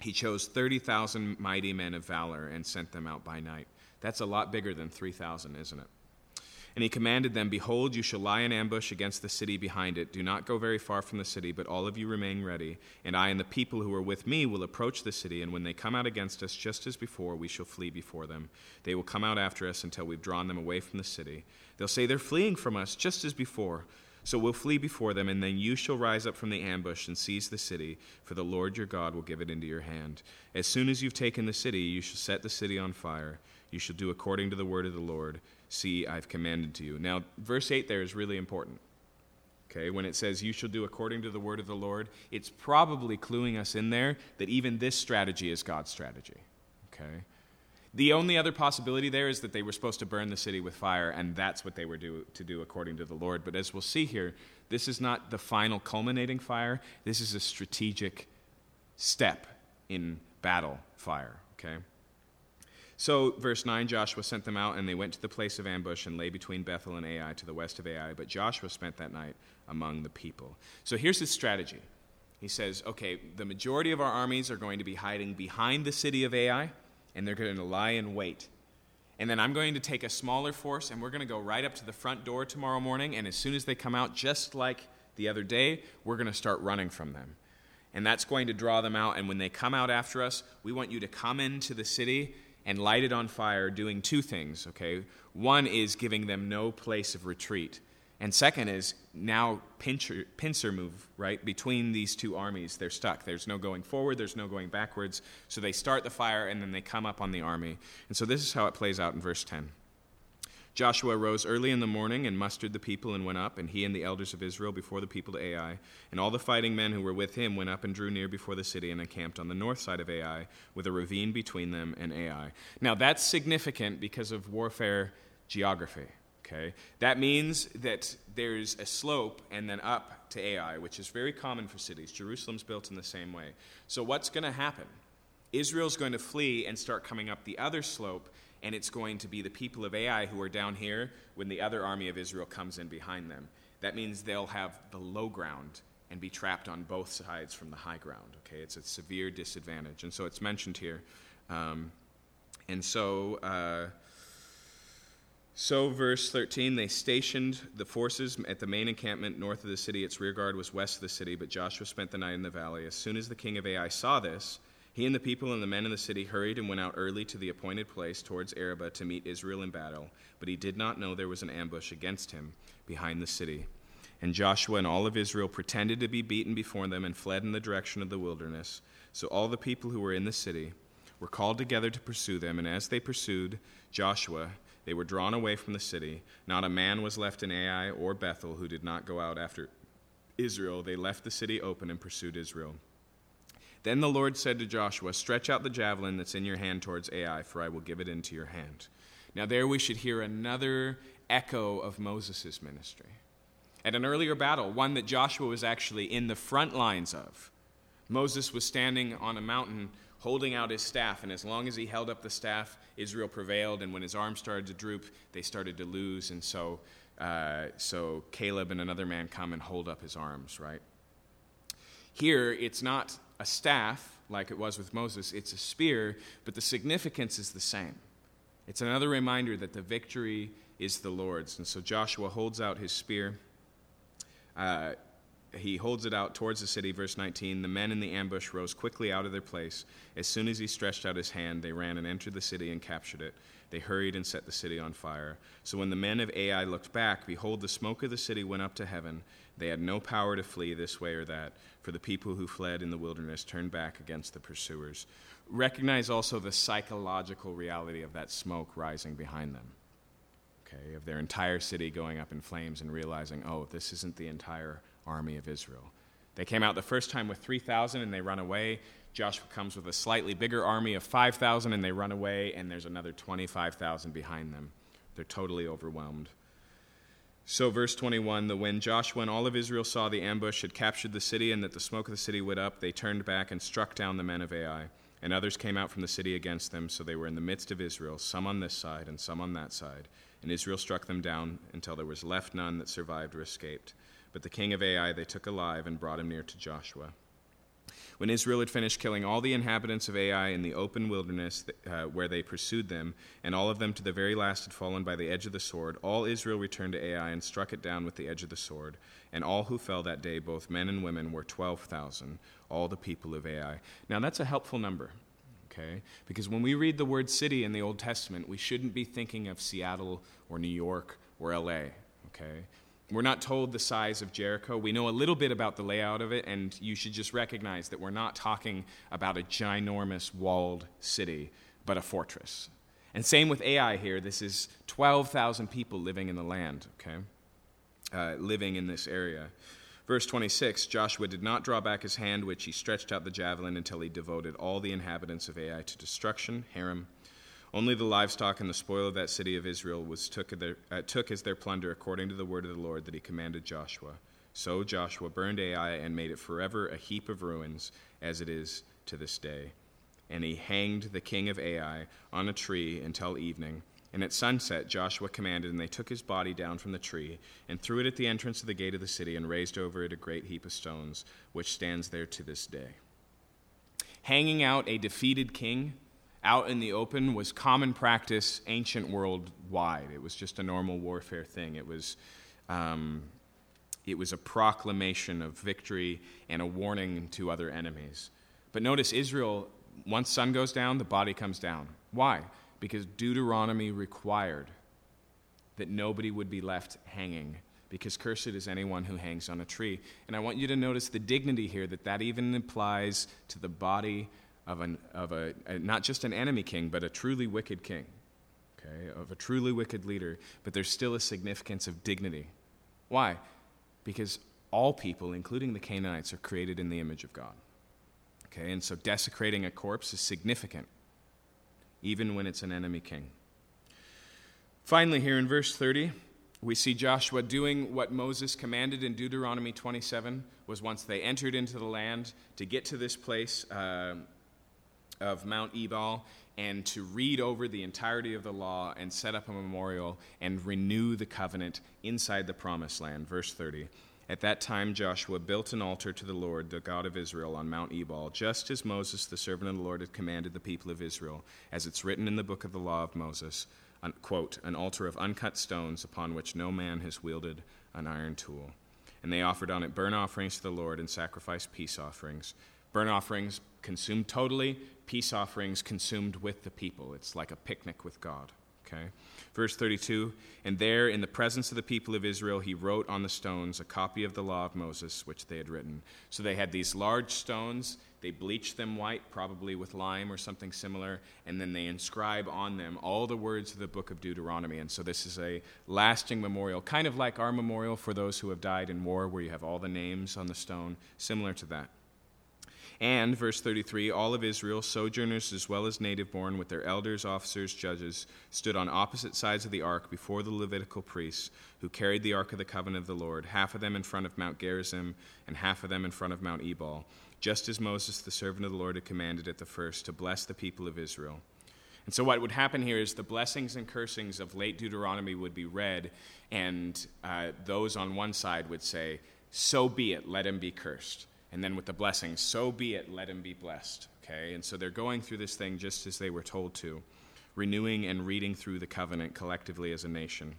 he chose 30,000 mighty men of valor and sent them out by night. That's a lot bigger than 3,000, isn't it? And he commanded them, Behold, you shall lie in ambush against the city behind it. Do not go very far from the city, but all of you remain ready. And I and the people who are with me will approach the city, and when they come out against us, just as before, we shall flee before them. They will come out after us until we've drawn them away from the city. They'll say, They're fleeing from us, just as before. So we'll flee before them, and then you shall rise up from the ambush and seize the city, for the Lord your God will give it into your hand. As soon as you've taken the city, you shall set the city on fire. You shall do according to the word of the Lord. See, I've commanded to you. Now, verse 8 there is really important. Okay, when it says, You shall do according to the word of the Lord, it's probably cluing us in there that even this strategy is God's strategy. Okay? The only other possibility there is that they were supposed to burn the city with fire, and that's what they were do, to do according to the Lord. But as we'll see here, this is not the final culminating fire, this is a strategic step in battle fire. Okay? So, verse 9 Joshua sent them out, and they went to the place of ambush and lay between Bethel and Ai to the west of Ai. But Joshua spent that night among the people. So, here's his strategy. He says, okay, the majority of our armies are going to be hiding behind the city of Ai, and they're going to lie in wait. And then I'm going to take a smaller force, and we're going to go right up to the front door tomorrow morning. And as soon as they come out, just like the other day, we're going to start running from them. And that's going to draw them out. And when they come out after us, we want you to come into the city and light it on fire, doing two things, okay? One is giving them no place of retreat. And second is now pincher, pincer move, right? Between these two armies, they're stuck. There's no going forward, there's no going backwards. So they start the fire and then they come up on the army. And so this is how it plays out in verse 10. Joshua rose early in the morning and mustered the people and went up, and he and the elders of Israel before the people to Ai. And all the fighting men who were with him went up and drew near before the city and encamped on the north side of Ai, with a ravine between them and Ai. Now that's significant because of warfare geography. Okay? That means that there's a slope and then up to Ai, which is very common for cities. Jerusalem's built in the same way. So what's going to happen? Israel's going to flee and start coming up the other slope and it's going to be the people of Ai who are down here when the other army of Israel comes in behind them. That means they'll have the low ground and be trapped on both sides from the high ground. Okay, it's a severe disadvantage, and so it's mentioned here. Um, and so, uh, so verse thirteen, they stationed the forces at the main encampment north of the city. Its rear guard was west of the city, but Joshua spent the night in the valley. As soon as the king of Ai saw this, he and the people and the men in the city hurried and went out early to the appointed place towards Arabah to meet Israel in battle, but he did not know there was an ambush against him behind the city. And Joshua and all of Israel pretended to be beaten before them and fled in the direction of the wilderness. So all the people who were in the city were called together to pursue them, and as they pursued Joshua, they were drawn away from the city. Not a man was left in Ai or Bethel who did not go out after Israel. They left the city open and pursued Israel. Then the Lord said to Joshua, Stretch out the javelin that's in your hand towards Ai, for I will give it into your hand. Now, there we should hear another echo of Moses' ministry. At an earlier battle, one that Joshua was actually in the front lines of, Moses was standing on a mountain holding out his staff, and as long as he held up the staff, Israel prevailed, and when his arms started to droop, they started to lose, and so, uh, so Caleb and another man come and hold up his arms, right? Here, it's not a staff, like it was with Moses, it's a spear, but the significance is the same. It's another reminder that the victory is the Lord's. And so Joshua holds out his spear. Uh, he holds it out towards the city, verse 19. The men in the ambush rose quickly out of their place. As soon as he stretched out his hand, they ran and entered the city and captured it. They hurried and set the city on fire. So when the men of Ai looked back, behold, the smoke of the city went up to heaven. They had no power to flee this way or that, for the people who fled in the wilderness turned back against the pursuers. Recognize also the psychological reality of that smoke rising behind them. Okay, of their entire city going up in flames and realizing, oh, this isn't the entire army of Israel. They came out the first time with 3,000 and they run away. Joshua comes with a slightly bigger army of 5,000 and they run away, and there's another 25,000 behind them. They're totally overwhelmed. So, verse 21 that when Joshua and all of Israel saw the ambush had captured the city and that the smoke of the city went up, they turned back and struck down the men of Ai. And others came out from the city against them, so they were in the midst of Israel, some on this side and some on that side. And Israel struck them down until there was left none that survived or escaped. But the king of Ai they took alive and brought him near to Joshua. When Israel had finished killing all the inhabitants of Ai in the open wilderness uh, where they pursued them, and all of them to the very last had fallen by the edge of the sword, all Israel returned to Ai and struck it down with the edge of the sword. And all who fell that day, both men and women, were 12,000, all the people of Ai. Now that's a helpful number okay? Because when we read the word city in the Old Testament, we shouldn't be thinking of Seattle or New York or LA, okay? We're not told the size of Jericho. We know a little bit about the layout of it, and you should just recognize that we're not talking about a ginormous walled city, but a fortress. And same with Ai here. This is 12,000 people living in the land, okay? Uh, living in this area. Verse 26 Joshua did not draw back his hand, which he stretched out the javelin until he devoted all the inhabitants of Ai to destruction, herem. Only the livestock and the spoil of that city of Israel was took, their, uh, took as their plunder according to the word of the Lord that he commanded Joshua. So Joshua burned Ai and made it forever a heap of ruins, as it is to this day. And he hanged the king of Ai on a tree until evening and at sunset, Joshua commanded, and they took his body down from the tree, and threw it at the entrance of the gate of the city, and raised over it a great heap of stones, which stands there to this day. Hanging out a defeated king out in the open was common practice ancient worldwide. It was just a normal warfare thing. It was, um, it was a proclamation of victory and a warning to other enemies. But notice Israel, once sun goes down, the body comes down. Why? because Deuteronomy required that nobody would be left hanging because cursed is anyone who hangs on a tree. And I want you to notice the dignity here that that even applies to the body of, an, of a, a, not just an enemy king, but a truly wicked king, okay, of a truly wicked leader. But there's still a significance of dignity. Why? Because all people, including the Canaanites, are created in the image of God. Okay, and so desecrating a corpse is significant even when it's an enemy king. Finally, here in verse 30, we see Joshua doing what Moses commanded in Deuteronomy 27 was once they entered into the land to get to this place uh, of Mount Ebal and to read over the entirety of the law and set up a memorial and renew the covenant inside the promised land. Verse 30. At that time, Joshua built an altar to the Lord, the God of Israel, on Mount Ebal, just as Moses, the servant of the Lord, had commanded the people of Israel, as it's written in the book of the law of Moses, quote, an altar of uncut stones upon which no man has wielded an iron tool. And they offered on it burnt offerings to the Lord and sacrificed peace offerings. Burnt offerings consumed totally, peace offerings consumed with the people. It's like a picnic with God. Okay? Verse 32 And there, in the presence of the people of Israel, he wrote on the stones a copy of the law of Moses, which they had written. So they had these large stones. They bleached them white, probably with lime or something similar, and then they inscribe on them all the words of the book of Deuteronomy. And so this is a lasting memorial, kind of like our memorial for those who have died in war, where you have all the names on the stone, similar to that. And, verse 33, all of Israel, sojourners as well as native born, with their elders, officers, judges, stood on opposite sides of the ark before the Levitical priests, who carried the ark of the covenant of the Lord, half of them in front of Mount Gerizim, and half of them in front of Mount Ebal, just as Moses, the servant of the Lord, had commanded at the first, to bless the people of Israel. And so, what would happen here is the blessings and cursings of late Deuteronomy would be read, and uh, those on one side would say, So be it, let him be cursed and then with the blessing, so be it, let him be blessed. Okay? And so they're going through this thing just as they were told to, renewing and reading through the covenant collectively as a nation.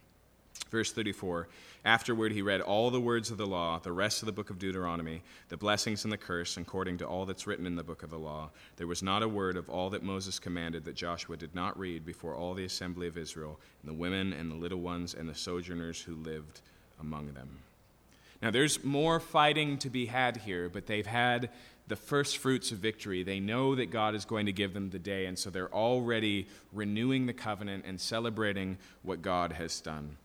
Verse 34 Afterward, he read all the words of the law, the rest of the book of Deuteronomy, the blessings and the curse, according to all that's written in the book of the law. There was not a word of all that Moses commanded that Joshua did not read before all the assembly of Israel, and the women and the little ones and the sojourners who lived among them. Now, there's more fighting to be had here, but they've had the first fruits of victory. They know that God is going to give them the day, and so they're already renewing the covenant and celebrating what God has done.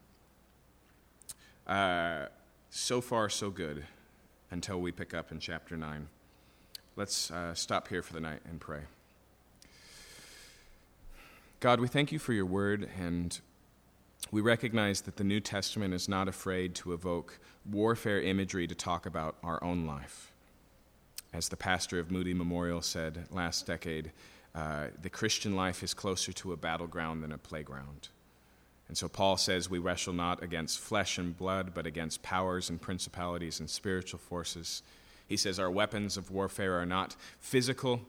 Uh, so far, so good until we pick up in chapter 9. Let's uh, stop here for the night and pray. God, we thank you for your word and we recognize that the New Testament is not afraid to evoke warfare imagery to talk about our own life. As the pastor of Moody Memorial said last decade, uh, the Christian life is closer to a battleground than a playground. And so Paul says we wrestle not against flesh and blood, but against powers and principalities and spiritual forces. He says our weapons of warfare are not physical,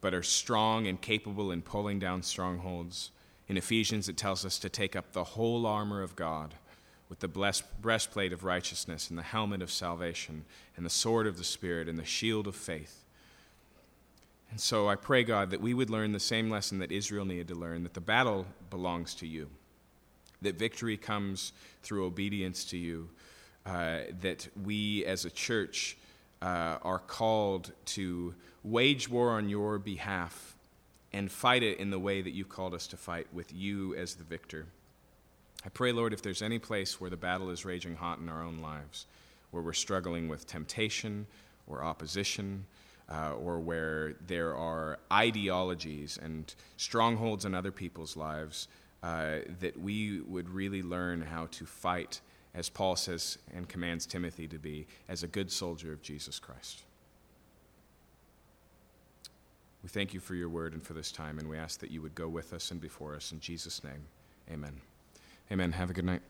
but are strong and capable in pulling down strongholds. In Ephesians, it tells us to take up the whole armor of God with the breastplate of righteousness and the helmet of salvation and the sword of the Spirit and the shield of faith. And so I pray, God, that we would learn the same lesson that Israel needed to learn that the battle belongs to you, that victory comes through obedience to you, uh, that we as a church uh, are called to wage war on your behalf and fight it in the way that you called us to fight, with you as the victor. I pray, Lord, if there's any place where the battle is raging hot in our own lives, where we're struggling with temptation or opposition, uh, or where there are ideologies and strongholds in other people's lives, uh, that we would really learn how to fight, as Paul says and commands Timothy to be, as a good soldier of Jesus Christ. We thank you for your word and for this time, and we ask that you would go with us and before us. In Jesus' name, amen. Amen. Have a good night.